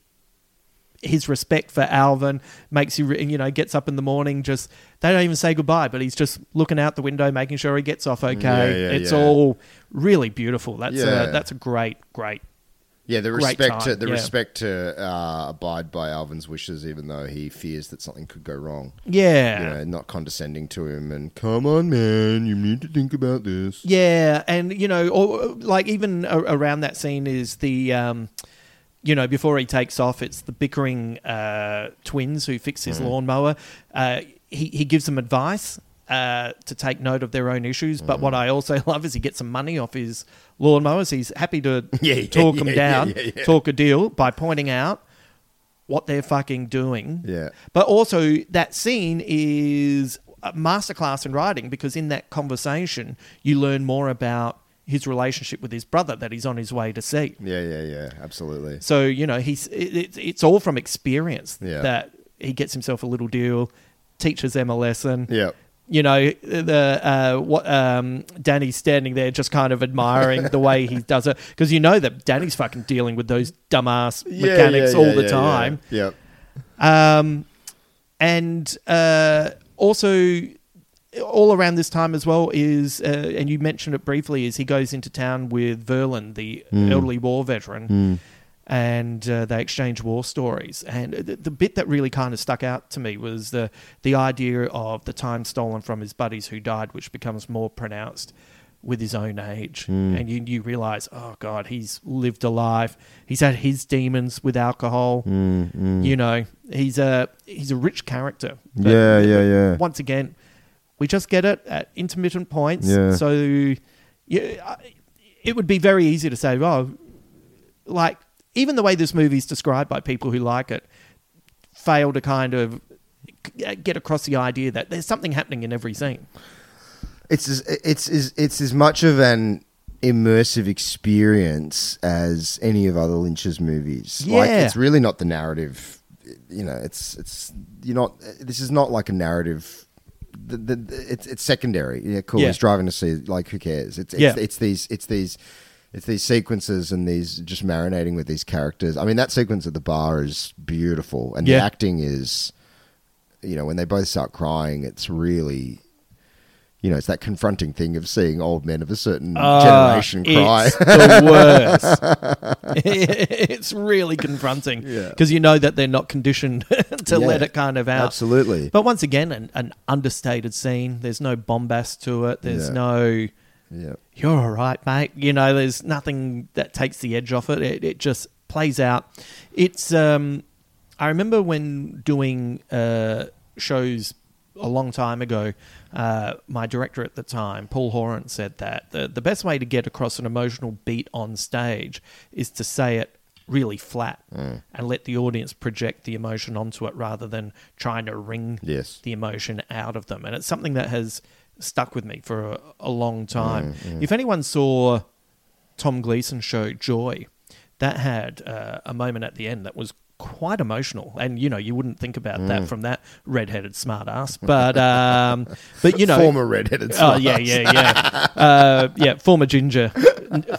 his respect for Alvin makes you, you know, gets up in the morning. Just they don't even say goodbye, but he's just looking out the window, making sure he gets off okay. Yeah, yeah, it's yeah. all really beautiful. That's a that's a great, great. Yeah, the respect to the respect to uh, abide by Alvin's wishes, even though he fears that something could go wrong. Yeah. you know, not condescending to him and come on, man, you need to think about this. Yeah, and you know, or like even a- around that scene is the um, you know, before he takes off, it's the bickering uh, twins who fix his Mm. lawnmower. Uh, he he gives them advice. Uh, to take note of their own issues, but Mm. what I also love is he gets some money off his lawnmowers. He's happy to Yeah, yeah, talk them yeah, down, yeah, yeah. talk a deal by pointing out what they're fucking doing. Yeah. But also, that scene is a masterclass in writing because in that conversation, you learn more about his relationship with his brother that he's on his way to see. Yeah, yeah, yeah, absolutely. So you know, he's it, it, it's all from experience Yeah. that he gets himself a little deal, teaches them a lesson. Yeah. You know the uh, what um, Danny's standing there just kind of admiring the way he does it because you know that Danny's fucking dealing with those dumbass Yeah, mechanics yeah, all the yeah, time. Yeah. Um, and uh, also all around this time as well is, uh, and you mentioned it briefly, is he goes into town with Verlyn, the Mm. elderly war veteran, Mm. and uh, they exchange war stories. And the, the bit that really kind of stuck out to me was the the idea of the time stolen from his buddies who died, which becomes more pronounced with his own age. Mm. And you, you realize, oh God, he's lived a life. He's had his demons with alcohol. Mm, mm. You know, he's a he's a rich character. But- Yeah, yeah, yeah. Once again, we just get it at intermittent points. Yeah. So, yeah, it would be very easy to say, oh, like even the way this movie is described by people who like it, fail to kind of get across the idea that there's something happening in every scene. It's as, it's as, it's as much of an immersive experience as any of other Lynch's movies. Like Yeah. it's really not the narrative. You know, it's it's you're not. This is not like a narrative. The, the, it's it's secondary. Yeah, cool. Yeah. He's driving to see. Like, who cares? It's it's, Yeah. it's these it's these it's these sequences and these just marinating with these characters. I mean, that sequence at the bar is beautiful, and the acting is, you know, when they both start crying, it's really. You know, it's that confronting thing of seeing old men of a certain Ah, generation cry. It's the worst. it's really confronting Yeah. because you know that they're not conditioned to Yeah, let it kind of out. absolutely. But once again, an, an understated scene. There's no bombast to it. There's Yeah. no. Yeah. You're all right, mate. You know, there's nothing that takes the edge off it. It, it just plays out. It's. um I remember when doing uh, shows a long time ago, uh, my director at the time, Paul Horan, said that the, the best way to get across an emotional beat on stage is to say it really flat Mm. and let the audience project the emotion onto it rather than trying to wring Yes. the emotion out of them. And it's something that has stuck with me for a, a long time. Mm, mm. If anyone saw Tom Gleeson's show Joy, that had uh, a moment at the end that was quite emotional, and you know you wouldn't think about that Mm. from that redheaded smartass, but um, but you know Former redheaded Oh yeah, smartass. yeah, yeah, uh, yeah. Former ginger,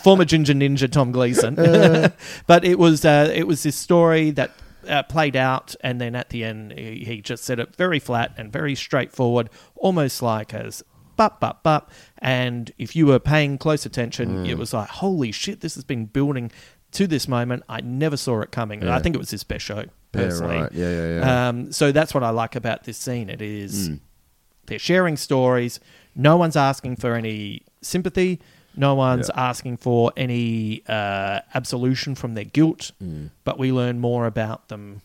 former ginger ninja Tom Gleeson, Uh. but it was uh, it was this story that. Uh, played out, and then at the end, he, he just said it very flat and very straightforward, almost like as bup bup bup. And if you were paying close attention, Mm. it was like, holy shit, this has been building to this moment. I never saw it coming. And I think it was his best show, Yeah, personally. right. Yeah, yeah, yeah. Um, so that's what I like about this scene. It is Mm. they're sharing stories. No one's asking for any sympathy. No one's Yeah. asking for any uh, absolution from their guilt. Mm. But we learn more about them,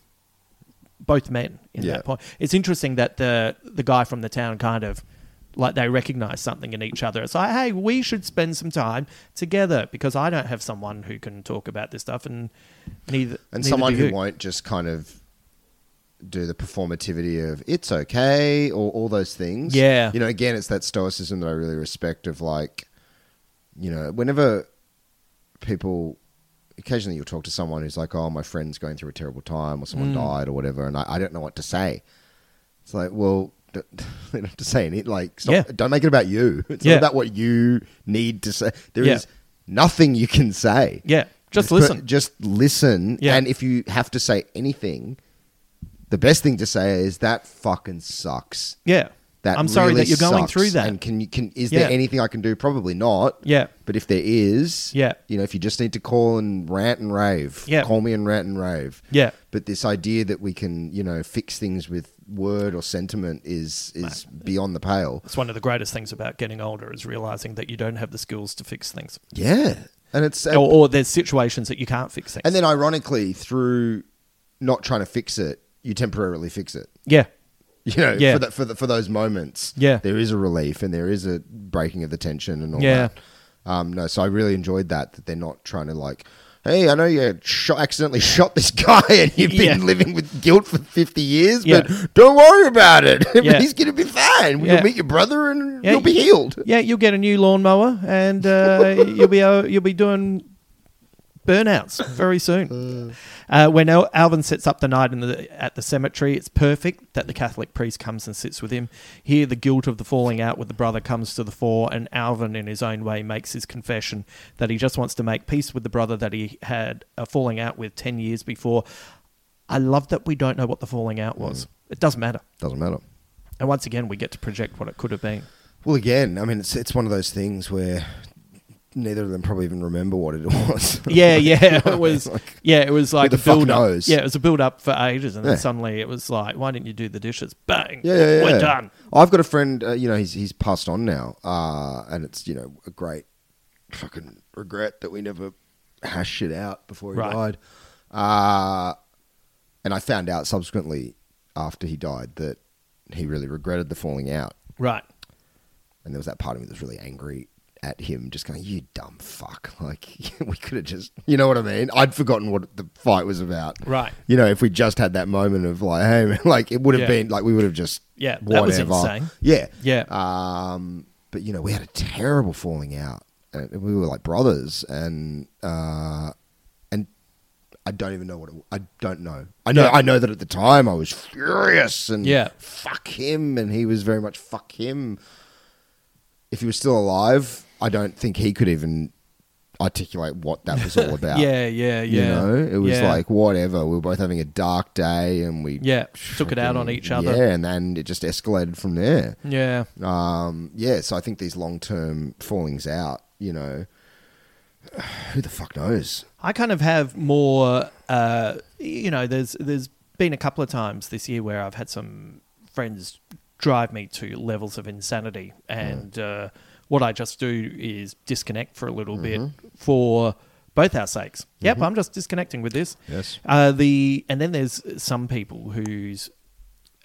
both men, in Yeah. that point. It's interesting that the the guy from the town kind of like they recognize something in each other. It's like, hey, we should spend some time together because I don't have someone who can talk about this stuff, and neither and neither someone who won't just kind of do the performativity of it's okay or all those things. Yeah. You know, again, it's that stoicism that I really respect of like, you know, whenever people, occasionally you'll talk to someone who's like, oh, my friend's going through a terrible time or someone Mm. died or whatever, and I, I don't know what to say. It's like, well, they don't have to say anything. Like, stop, Yeah. don't make it about you. It's Yeah. not about what you need to say. There is Yeah. nothing you can say. Yeah, just put- listen. just listen. Yeah. And if you have to say anything, the best thing to say is that fucking sucks. Yeah. That I'm sorry really that you're going sucks. through that. And can you can is Yeah. there anything I can do? Probably not. Yeah. But if there is, Yeah. you know, if you just need to call and rant and rave, Yeah. call me and rant and rave. Yeah. But this idea that we can, you know, fix things with word or sentiment is is beyond the pale. It's one of the greatest things about getting older is realizing that you don't have the skills to fix things. Yeah. And it's or, uh, or there's situations that you can't fix things. and then ironically through not trying to fix it, you temporarily fix it. yeah, You know, Yeah. for, the, for, the, for those moments, Yeah. there is a relief and there is a breaking of the tension and all Yeah. that. Um, no, so I really enjoyed that that they're not trying to like, hey, I know you shot, accidentally shot this guy and you've been Yeah. living with guilt for fifty years, Yeah. but don't worry about it. Yeah. He's gonna be fine. You'll meet your brother and you'll be healed. yeah, you'll get a new lawnmower and uh, you'll be uh, you'll be doing burnouts very soon. Uh, Uh, when Al- Alvin sets up the night in the at the cemetery, it's perfect that the Catholic priest comes and sits with him. Here, the guilt of the falling out with the brother comes to the fore, and Alvin, in his own way, makes his confession that he just wants to make peace with the brother that he had a falling out with ten years before. I love that we don't know what the falling out was. Mm. It doesn't matter. Doesn't matter. And once again, we get to project what it could have been. Well, again, I mean, it's it's one of those things where neither of them probably even remember what it was. Yeah, yeah, it was. Yeah, it was like a the build up. knows? Yeah, it was a build up for ages, and then Yeah. suddenly it was like, why didn't you do the dishes? Bang! Yeah, yeah, yeah. we're done. I've got a friend. Uh, you know, he's he's passed on now, uh, and it's you know a great fucking regret that we never hashed it out before he Right. died. Uh, and I found out subsequently after he died that he really regretted the falling out. Right. And there was that part of me that was really angry at him, just going, "You dumb fuck!" Like we could have just, you know what I mean? I'd forgotten what the fight was about. Right. You know, if we just had that moment of like, hey, man, like it would have Yeah. been like we would have just, Yeah, whatever. that was insane. Yeah, Yeah. Um, but you know, we had a terrible falling out. And we were like brothers, and uh, and I don't even know what it, I don't know. I know Yeah. I know that at the time I was furious and Yeah. fuck him, and he was very much fuck him. If he was still alive, I don't think he could even articulate what that was all about. Yeah, yeah, yeah. You know, it was Yeah. like whatever. We were both having a dark day, and we Yeah, took it out on each other. Yeah, and then it just escalated from there. Yeah. Um, yeah, so I think these long term fallings out, you know, who the fuck knows? I kind of have more. Uh, you know, there's there's been a couple of times this year where I've had some friends drive me to levels of insanity, and uh, what I just do is disconnect for a little bit for both our sakes. Yep, Mhm. I'm just disconnecting with this. Yes. Uh, the and then there's some people whose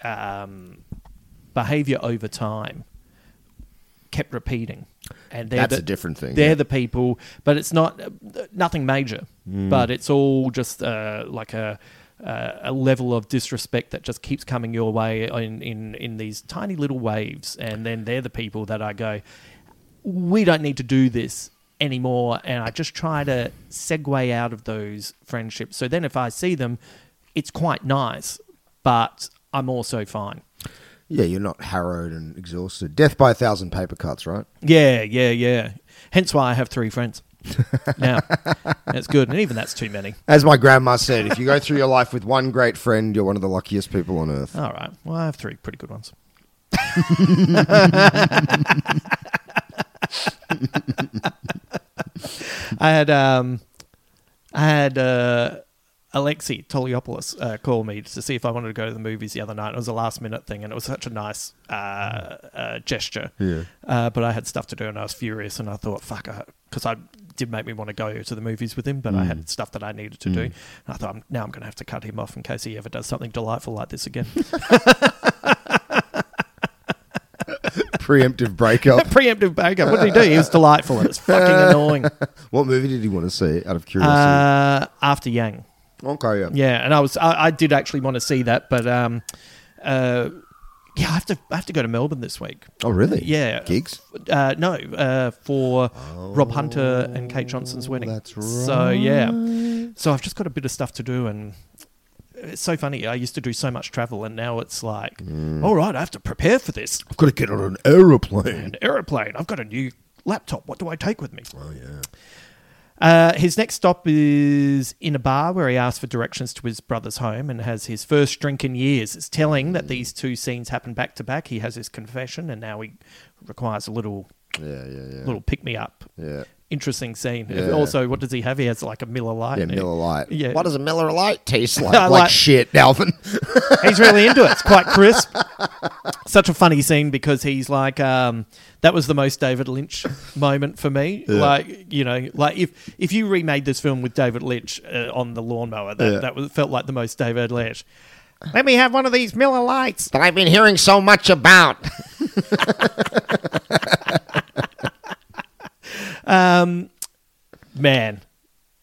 um, behavior over time kept repeating. And they're That's the- a different thing, They're yeah. the people, but it's not uh, nothing major. Mm. But it's all just uh, like a uh, a level of disrespect that just keeps coming your way in, in in these tiny little waves, and then they're the people that I go, we don't need to do this anymore, and I just try to segue out of those friendships. So then, if I see them, it's quite nice, but I'm also fine. Yeah, you're not harrowed and exhausted. Death by a thousand paper cuts, right? Yeah, yeah, yeah. Hence why I have three friends. now, that's good, and even that's too many. As my grandma said, if you go through your life with one great friend, you're one of the luckiest people on earth. All right. Well, I have three pretty good ones. I had um, I had uh, Alexei Toliopoulos uh, call me to see if I wanted to go to the movies the other night. It was a last minute thing, and it was such a nice uh, uh, gesture. Yeah. Uh, but I had stuff to do, and I was furious, and I thought, fuck, because I did make me want to go to the movies with him, but I Mm. had stuff that I needed to do. Mm. And I thought, I'm, now I'm going to have to cut him off in case he ever does something delightful like this again. Preemptive breakup. Preemptive breakup. What did he do? He was delightful, and it's fucking annoying. what movie did he want to see? Out of curiosity. Uh, after Yang. Okay, yeah. Yeah, and I was I, I did actually want to see that, but um, uh, yeah, I have to I have to go to Melbourne this week. Oh, really? Yeah, Gigs? Uh, no, uh, for Rob Hunter and Kate Johnson's wedding. That's right. So yeah, so I've just got a bit of stuff to do, and it's so funny. I used to do so much travel, and now it's like, Mm. all right, I have to prepare for this. I've got to get on an aeroplane. An aeroplane. I've got a new laptop. What do I take with me? Oh yeah. Uh, his next stop is in a bar where he asks for directions to his brother's home and has his first drink in years. It's telling that these two scenes happen back to back. He has his confession, and now he requires a little, Yeah, yeah, yeah. little pick me up. Yeah. Interesting scene. Yeah. Also, what does he have? He has like a Miller Lite. Yeah, Miller Lite. Yeah. What does a Miller Lite taste like? Like, like- shit, Alvin. he's really into it. It's quite crisp. Such a funny scene because he's like, um, that was the most David Lynch moment for me. Yeah. Like, you know, like if if you remade this film with David Lynch uh, on the lawnmower, that Yeah. that was, felt like the most David Lynch. Let me have one of these Miller Lites. that I've been hearing so much about. Um, man,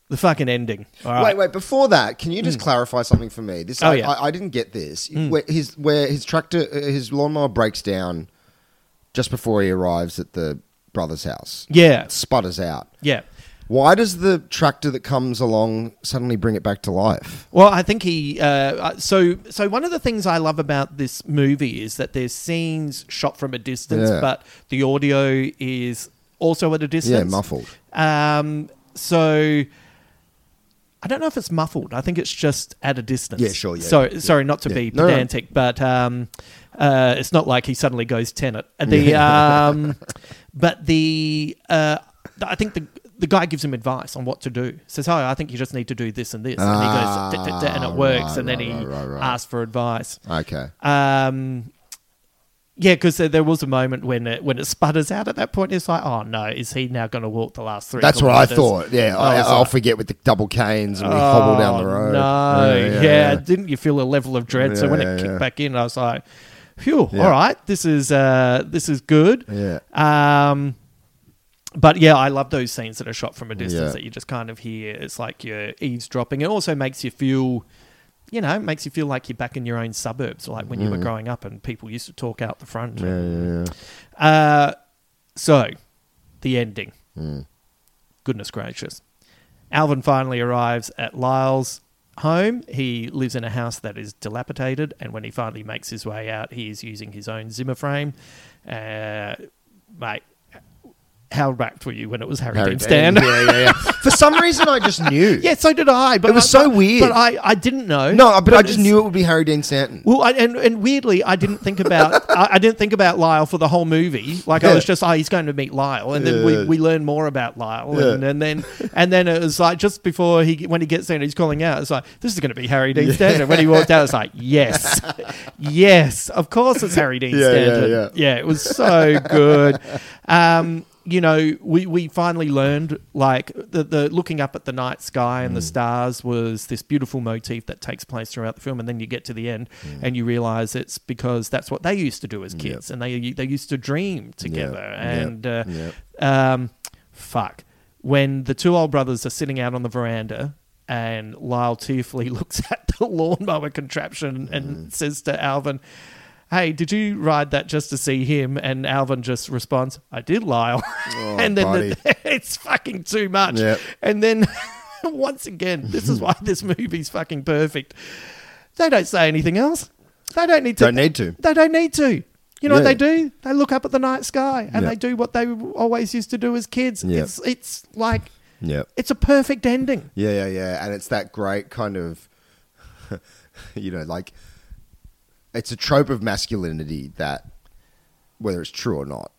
the fucking ending. All right. Wait, wait. Before that, can you just clarify something for me? This, Oh, I, yeah. I, I didn't get this. Mm. Where his where his tractor, uh, his lawnmower breaks down just before he arrives at the brother's house. Yeah. It sputters out. Yeah. Why does the tractor that comes along suddenly bring it back to life? Well, I think he. Uh, so, so one of the things I love about this movie is that there's scenes shot from a distance, Yeah. but the audio is also at a distance. Yeah, muffled. Um, so I don't know if it's muffled. I think it's just at a distance. Yeah, sure, yeah, So, yeah, sorry, not to yeah. be No, no. pedantic, but um, uh, it's not like he suddenly goes tenet. The um, but the uh, I think the. The guy gives him advice on what to do. Says, "Oh, I think you just need to do this and this," and he goes, and it Ah, works. right, and then right, he right. asks for advice. Okay. Um, yeah, because there, there was a moment when it when it sputters out. At that point, it's like, "Oh no, is he now going to walk the last three? That's what I thought. Yeah, I, was I'll like, forget with the double canes and we hobble down the "Oh, road. No, yeah, didn't you feel a level of dread? so when Yeah, it kicked yeah. back in, I was like, "Phew, Yeah. all right, this is uh, this is good." Yeah. Um, but yeah, I love those scenes that are shot from a distance Yeah. that you just kind of hear. It's like you're eavesdropping. It also makes you feel, you know, it makes you feel like you're back in your own suburbs, like when you were Mhm. growing up and people used to talk out the front. Yeah, yeah, yeah. Uh, so, the ending. Mm. Goodness gracious. Alvin finally arrives at Lyle's home. He lives in a house that is dilapidated, and when he finally makes his way out, he is using his own Zimmer frame. Uh, mate, how rapt were you when it was Harry, Harry Dean Stanton? yeah, yeah, yeah. For some reason, I just knew. yeah, so did I. But It was I- so weird. But I, I didn't know. No, but, I just it's- knew it would be Harry Dean Stanton. well, I, and and weirdly, I didn't think about I, I didn't think about Lyle for the whole movie. Like I Yeah. was just, oh, he's going to meet Lyle, and then Yeah. we, we learn more about Lyle, Yeah. and, and then and then it was like just before he when he gets there, and he's calling out. It's like this is going to be Harry Dean. Stanton. When he walked out, it's like yes, yes, of course it's Harry Dean Yeah, yeah, Stanton. yeah. it was so good. Um, you know, we, we finally learned like the, the looking up at the night sky and the stars was this beautiful motif that takes place throughout the film, and then you get to the end and you realize it's because that's what they used to do as kids, and they they used to dream together, Yep, and yep, uh, yep. um, fuck when the two old brothers are sitting out on the veranda. And Lyle tearfully looks at the lawnmower contraption Mm. and says to Alvin, hey, did you ride that just to see him? And Alvin just responds, I did, Lyle. Oh, and then the, it's fucking too much. Yep. And then once again, this is why this movie's fucking perfect. They don't say anything else. They don't need to. Don't need to. They don't need to. You know what they do? They look up at the night sky and Yeah. they do what they always used to do as kids. Yeah. It's it's like Yeah. it's a perfect ending. Yeah, yeah, yeah. And it's that great kind of, you know, like, it's a trope of masculinity that, whether it's true or not,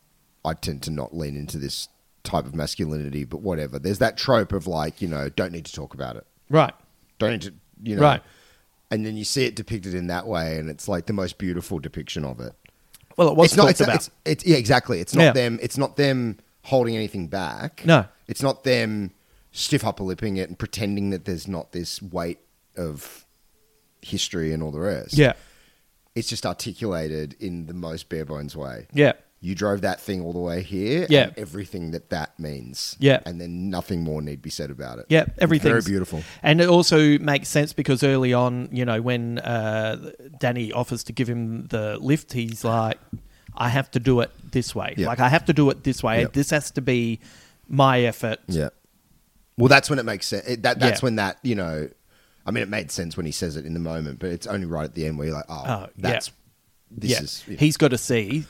I tend to not lean into this type of masculinity, but whatever. There's that trope of, like, you know, don't need to talk about it. Right. Don't need to, you know. Right. And then you see it depicted in that way, and it's like the most beautiful depiction of it. Well, it was it's not. It's, about. it's, it's yeah, exactly. It's not Yeah. them. It's not them holding anything back. No. it's not them stiff upper lipping it and pretending that there's not this weight of history and all the rest. Yeah. It's just articulated in the most bare bones way. Yeah. you drove that thing all the way here. Yeah. everything that that means. Yeah. and then nothing more need be said about it. Yeah, everything very beautiful. and it also makes sense because early on, you know, when uh, Danny offers to give him the lift, he's like, "I have to do it this way. Like I have to do it this way. This has to be my effort." Yeah. Well, that's when it makes sense. That that's Yeah. when that you know. I mean, it made sense when he says it in the moment, but it's only right at the end where you're like, oh, Oh, that's yeah. this yeah. is. He's got to see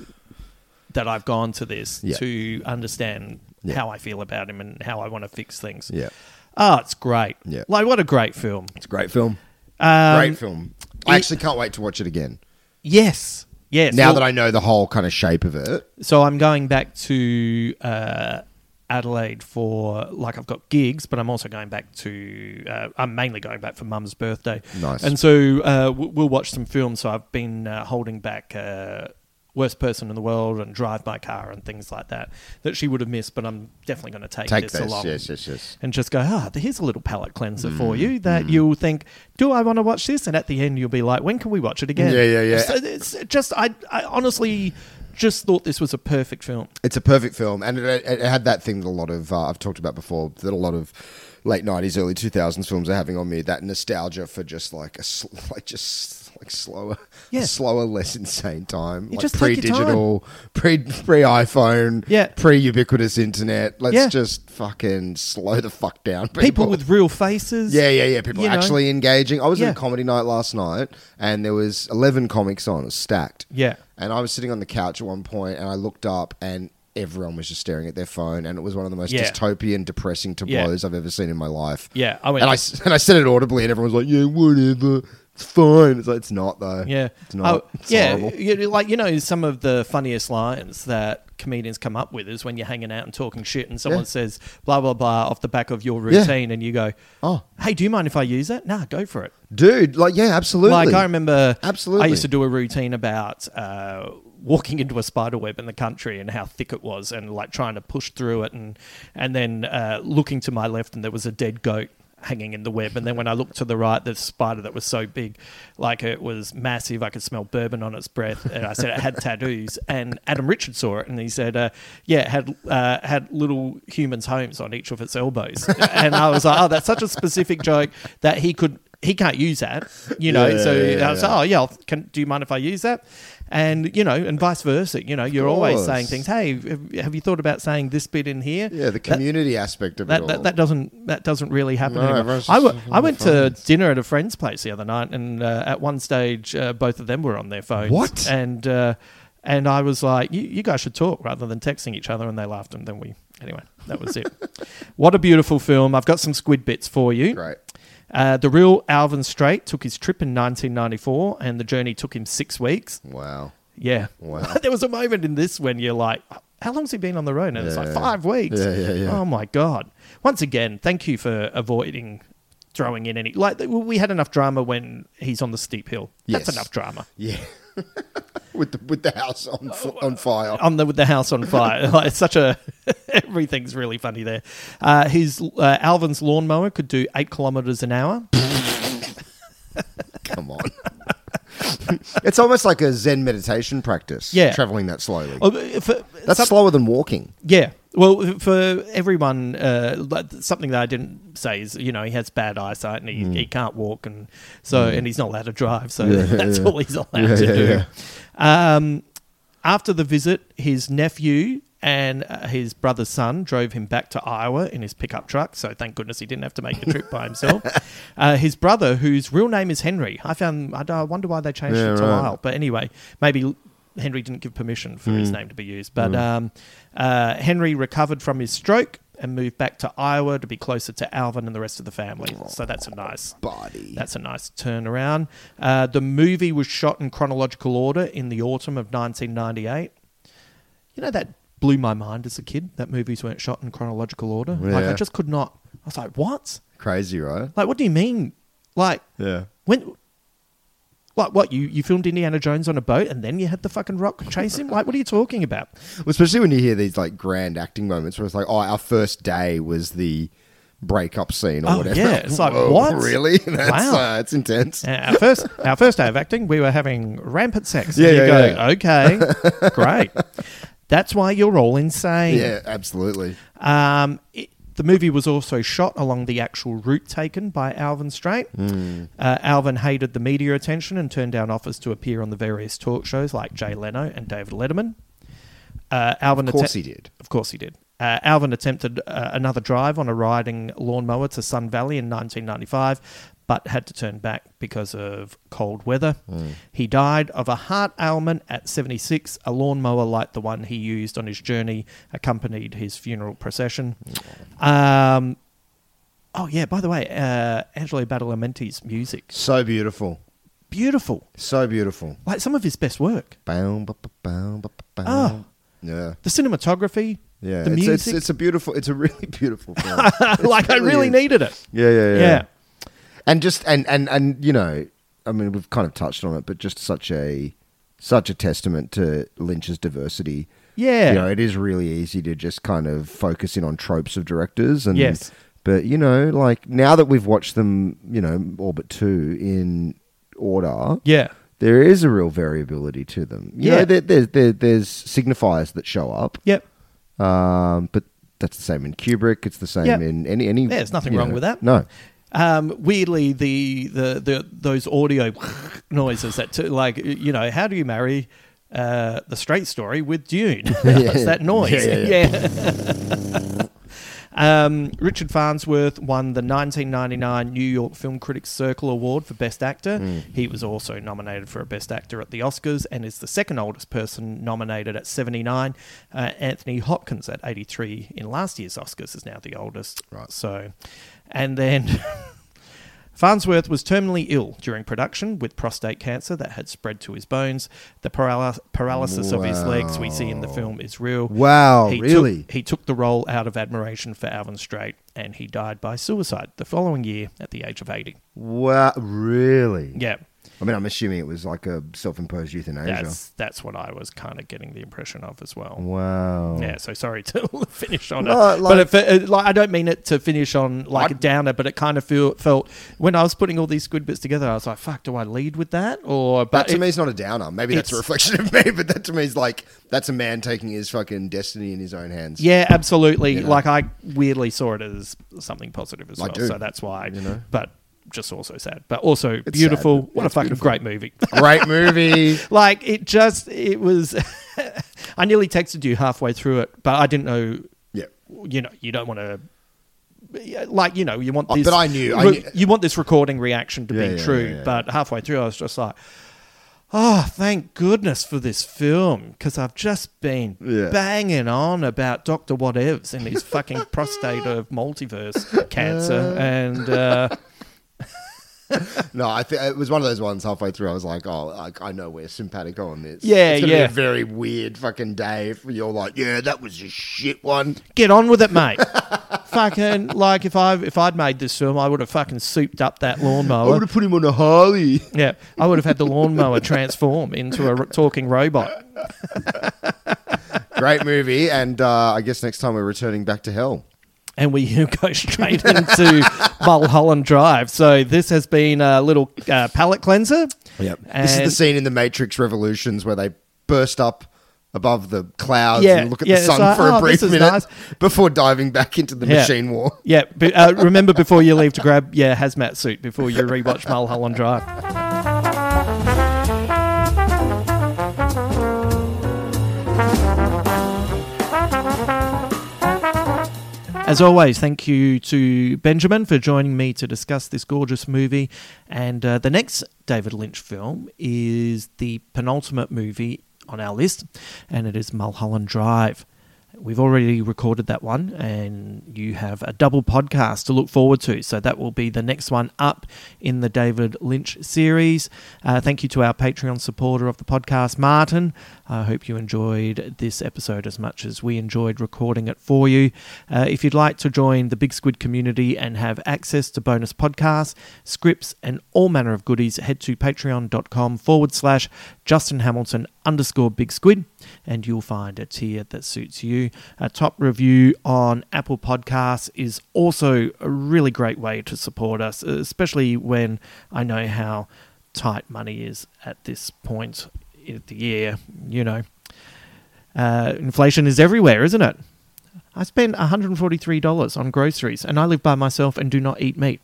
that I've gone to this Yeah. to understand how I feel about him and how I want to fix things. Yeah. Oh, it's great. Yeah. Like what a great film. It's a great film. Um, great film. I it- actually can't wait to watch it again. Yes. Yes. Now Well- that I know the whole kind of shape of it. So I'm going back to uh, Adelaide for like I've got gigs, but I'm also going back to. Uh, I'm mainly going back for Mum's birthday. Nice. And so uh, we'll watch some films. So I've been uh, holding back. Uh, Worst person in the world and drive my car and things like that that she would have missed, but I'm definitely going to take, Take this this, along. yes, yes, yes. And just go, ah, here's a little palate cleanser for Mm, you that you'll think, do I want to watch this? And at the end, you'll be like, when can we watch it again? Yeah, yeah, yeah. So it's just, I, I honestly just thought this was a perfect film. It's a perfect film, and it, it had that thing that a lot of uh, I've talked about before that a lot of late nineties, early two thousands films are having on me. That nostalgia for just like a sl- like just like slower, Yeah. slower, less insane time. You like just take your pre-digital, pre pre iPhone, Yeah. pre ubiquitous internet. Let's Yeah. just fucking slow the fuck down. People, People with real faces. yeah, yeah, yeah. People you know. actually engaging. I was Yeah. at a comedy night last night, and there was eleven comics on. It was stacked. Yeah. And I was sitting on the couch at one point, and I looked up, and everyone was just staring at their phone, and it was one of the most Yeah. dystopian, depressing tableaus I've ever seen in my life. Yeah, I went and I and I said it audibly, and everyone was like, "Yeah, whatever, it's fine." It's like it's not though. Yeah. it's not. Oh, It's yeah. horrible. you- like, you know, some of the funniest lines that comedians come up with is when you're hanging out and talking shit and someone Yeah. says blah, blah, blah off the back of your Yeah. routine and you go, Oh, hey, do you mind if I use that? Nah, go for it. dude, like yeah, absolutely. Like, I remember Absolutely. I used to do a routine about uh, walking into a spider web in the country and how thick it was and like trying to push through it and, and then uh, looking to my left and there was a dead goat hanging in the web. And then when I looked to the right the spider that was so big like it was massive I could smell bourbon on its breath. And I said it had tattoos. And Adam Richard saw it and he said uh, yeah it had uh, had little humans homes on each of its elbows. And I was like oh that's such a specific joke that he could he can't use that you know? Yeah, so yeah, yeah, I was like oh yeah I'll- can, do you mind if I use that and you know and vice versa you know you're always saying things hey have- you thought about saying this bit in here Yeah, the That- community aspect of that, it all. that, that doesn't that doesn't really happen No, anymore. I, w- I went to dinner at a friend's place the other night, and uh, at one stage, uh, both of them were on their phones. What? And uh, and I was like, you, "You guys should talk rather than texting each other." And they laughed, and then we anyway. That was it. what a beautiful film! I've got some squid bits for you. Great. Uh, the real Alvin Straight took his trip in 1994, and the journey took him six weeks. Wow. Yeah. Wow. there was a moment in this when you're like, how long's he been on the road? And it's like yeah. five weeks. Yeah, yeah, yeah. Oh my God. Once again, thank you for avoiding throwing in any. Like, we had enough drama when he's on the steep hill. That's Yes. enough drama. Yeah. with the with the house on f- on fire. On the, with the house on fire. like, it's such a. everything's really funny there. Uh, his uh, Alvin's lawnmower could do eight kilometers an hour. Come on. It's almost like a Zen meditation practice. Yeah. traveling that slowly. Oh, but for- That's some- slower than walking. Yeah. Well, for everyone, uh, something that I didn't say is, you know, he has bad eyesight and he, Mm. he can't walk, and so and he's not allowed to drive, so Yeah, that's yeah. all he's allowed Yeah, to yeah, do. Um, after the visit, his nephew and uh, his brother's son drove him back to Iowa in his pickup truck. So thank goodness he didn't have to make the trip by himself. Uh, his brother, whose real name is Henry, I found. I, I wonder why they changed Yeah, it to right. Lyle. But anyway, maybe Henry didn't give permission for his Mm. name to be used. But Mm. um, uh, Henry recovered from his stroke and moved back to Iowa to be closer to Alvin and the rest of the family. So that's a nice body. That's a nice turnaround. Uh, the movie was shot in chronological order in the autumn of 1998. You know that blew my mind as a kid. That movies weren't shot in chronological order. Like I just could not. I was like, what? Crazy, right? Like, what do you mean? Like, Yeah. when? Like what? You you filmed Indiana Jones on a boat and then you had the fucking rock chase him? Like, what are you talking about? Well, especially when you hear these like grand acting moments where it's like, oh, our first day was the breakup scene or Oh, whatever. yeah. It's like, Whoa, what? Really? That's, Wow. uh, that's intense. Uh, our first our first day of acting, we were having rampant sex. Yeah, yeah, go, yeah. okay, great. That's why you're all insane. Yeah, absolutely. Um, it, the movie was also shot along the actual route taken by Alvin Straight. Hmm. Uh, Alvin hated the media attention and turned down offers to appear on the various talk shows like Jay Leno and David Letterman. Uh, Alvin Of course atte- he did. Of course he did. Uh, Alvin attempted uh, another drive on a riding lawnmower to Sun Valley in 1995, but had to turn back because of cold weather. Mm. He died of a heart ailment at 76. A lawnmower like the one he used on his journey accompanied his funeral procession. Um, oh, yeah, by the way, uh, Angelo Badalamenti's music. So beautiful. Beautiful. So beautiful. Like some of his best work. Bow, ba, ba, bow, ba, ba, bow. Oh. Yeah. The cinematography, Yeah, the it's, music. it's it's a beautiful, it's a really beautiful film. like It I really is. needed it. Yeah, yeah, yeah, Yeah. And just and and and you know, I mean, we've kind of touched on it, but just such a such a testament to Lynch's diversity. Yeah. you know, it is really easy to just kind of focus in on tropes of directors, and Yes. But you know, like now that we've watched them, you know, all but two in order, Yeah. there is a real variability to them. You Yeah. know, there, there, there, there's signifiers that show up. Yep. Um, but that's the same in Kubrick. It's the same Yep. in any any. Yeah, there's nothing wrong know, with that. No. Um, weirdly, the, the the those audio noises that like you know, how do you marry uh, the straight story with Dune? That noise. Yeah, yeah, Yeah. Um, Richard Farnsworth won the 1999 New York Film Critics Circle Award for Best Actor. Mm. He was also nominated for a Best Actor at the Oscars and is the second oldest person nominated at 79. Uh, Anthony Hopkins at 83 in last year's Oscars is now the oldest. Right. So, and then. Farnsworth was terminally ill during production with prostate cancer that had spread to his bones. The paral- paralysis of his legs we see in the film is real. Wow, He took- really? he took the role out of admiration for Alvin Straight, and he died by suicide the following year at the age of 80. Wow, really? Yeah. I mean, I'm assuming it was like a self-imposed euthanasia. That's that's what I was kind of getting the impression of as well. Wow. Yeah, so sorry to finish on No, it, like- but it, it, like I don't mean it to finish on like I- a downer, but it kind of feel, felt when I was putting all these good bits together, I was like, "Fuck, do I lead with that?" Or That but to it- me is not a downer. Maybe that's a reflection of me, but that to me is like that's a man taking his fucking destiny in his own hands. Yeah, absolutely. You know? Like I weirdly saw it as something positive as I well. do. So that's why. You know? But just also sad. But also It's beautiful. sad, what a fucking beautiful. great movie. Great movie. like it just it was I nearly texted you halfway through it, but I didn't know Yeah. you know, you don't want to like you know, you want Oh, but I knew- I knew- you want this recording reaction to Yeah, be yeah, true, yeah, but halfway through I was just like Oh, thank goodness for this film because I've just been banging on about Doctor Whatevs and his fucking prostate of multiverse cancer, and uh, no, I think it was one of those ones halfway through. I was like, oh, like, I know we're simpatico on this. Yeah, it's gonna yeah. Be a very weird fucking day. If you're like, yeah, that was a shit one. get on with it, mate. fucking like if I if I'd made this film, I would have fucking souped up that lawnmower. I would have put him on a Harley. Yeah, I would have had the lawnmower transform into a r- talking robot. Great movie, and uh, I guess next time we're returning back to hell. And we go straight into Mulholland Drive. So this has been a little uh, palate cleanser. Yep. this is the scene in the Matrix Revolutions where they burst up above the clouds Yeah, and look at yeah, the sun like, for a oh, brief minute nice. before diving back into the Yeah. machine war. Yeah, but, uh, remember before you leave to grab yeah hazmat suit before you rewatch Mulholland Drive. As always, thank you to Benjamin for joining me to discuss this gorgeous movie. And uh, the next David Lynch film is the penultimate movie on our list, and it is Mulholland Drive. We've already recorded that one, and you have a double podcast to look forward to. So that will be the next one up in the David Lynch series. Uh, thank you to our Patreon supporter of the podcast, Martin. I hope you enjoyed this episode as much as we enjoyed recording it for you. Uh, if you'd like to join the Big Squid community and have access to bonus podcasts, scripts, and all manner of goodies, head to patreon.com forward slash Justin Hamilton underscore Big Squid, and you'll find a tier that suits you. A top review on Apple Podcasts is also a really great way to support us, especially when I know how tight money is at this point of the year. You know, uh, inflation is everywhere, isn't it? I spend $143 on groceries, and I live by myself and do not eat meat.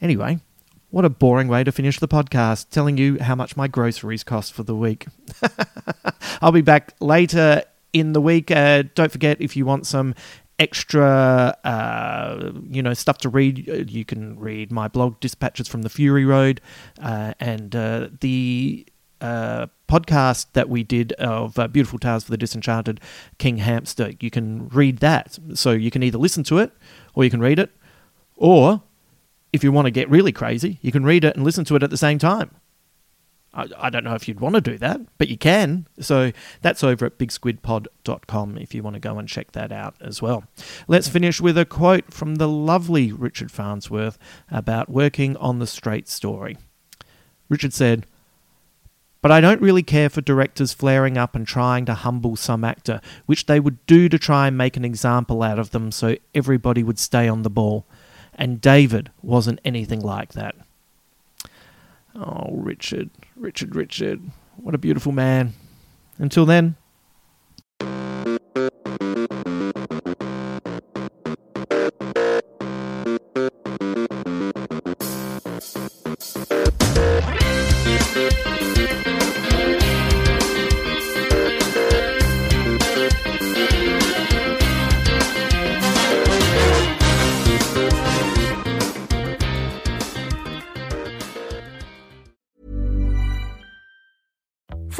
Anyway, what a boring way to finish the podcast, telling you how much my groceries cost for the week. I'll be back later in the week. Uh, don't forget if you want some extra, uh, you know, stuff to read, uh, you can read my blog, Dispatches from the Fury Road, uh, and uh, the uh, podcast that we did of uh, Beautiful Tales for the Disenchanted King Hamster. You can read that. So you can either listen to it or you can read it, or if you want to get really crazy, you can read it and listen to it at the same time. I, I don't know if you'd want to do that, but you can. So that's over at bigsquidpod.com if you want to go and check that out as well. Let's finish with a quote from the lovely Richard Farnsworth about working on the straight story. Richard said, but I don't really care for directors flaring up and trying to humble some actor, which they would do to try and make an example out of them so everybody would stay on the ball. And David wasn't anything like that. Oh, Richard, Richard, Richard. What a beautiful man. Until then.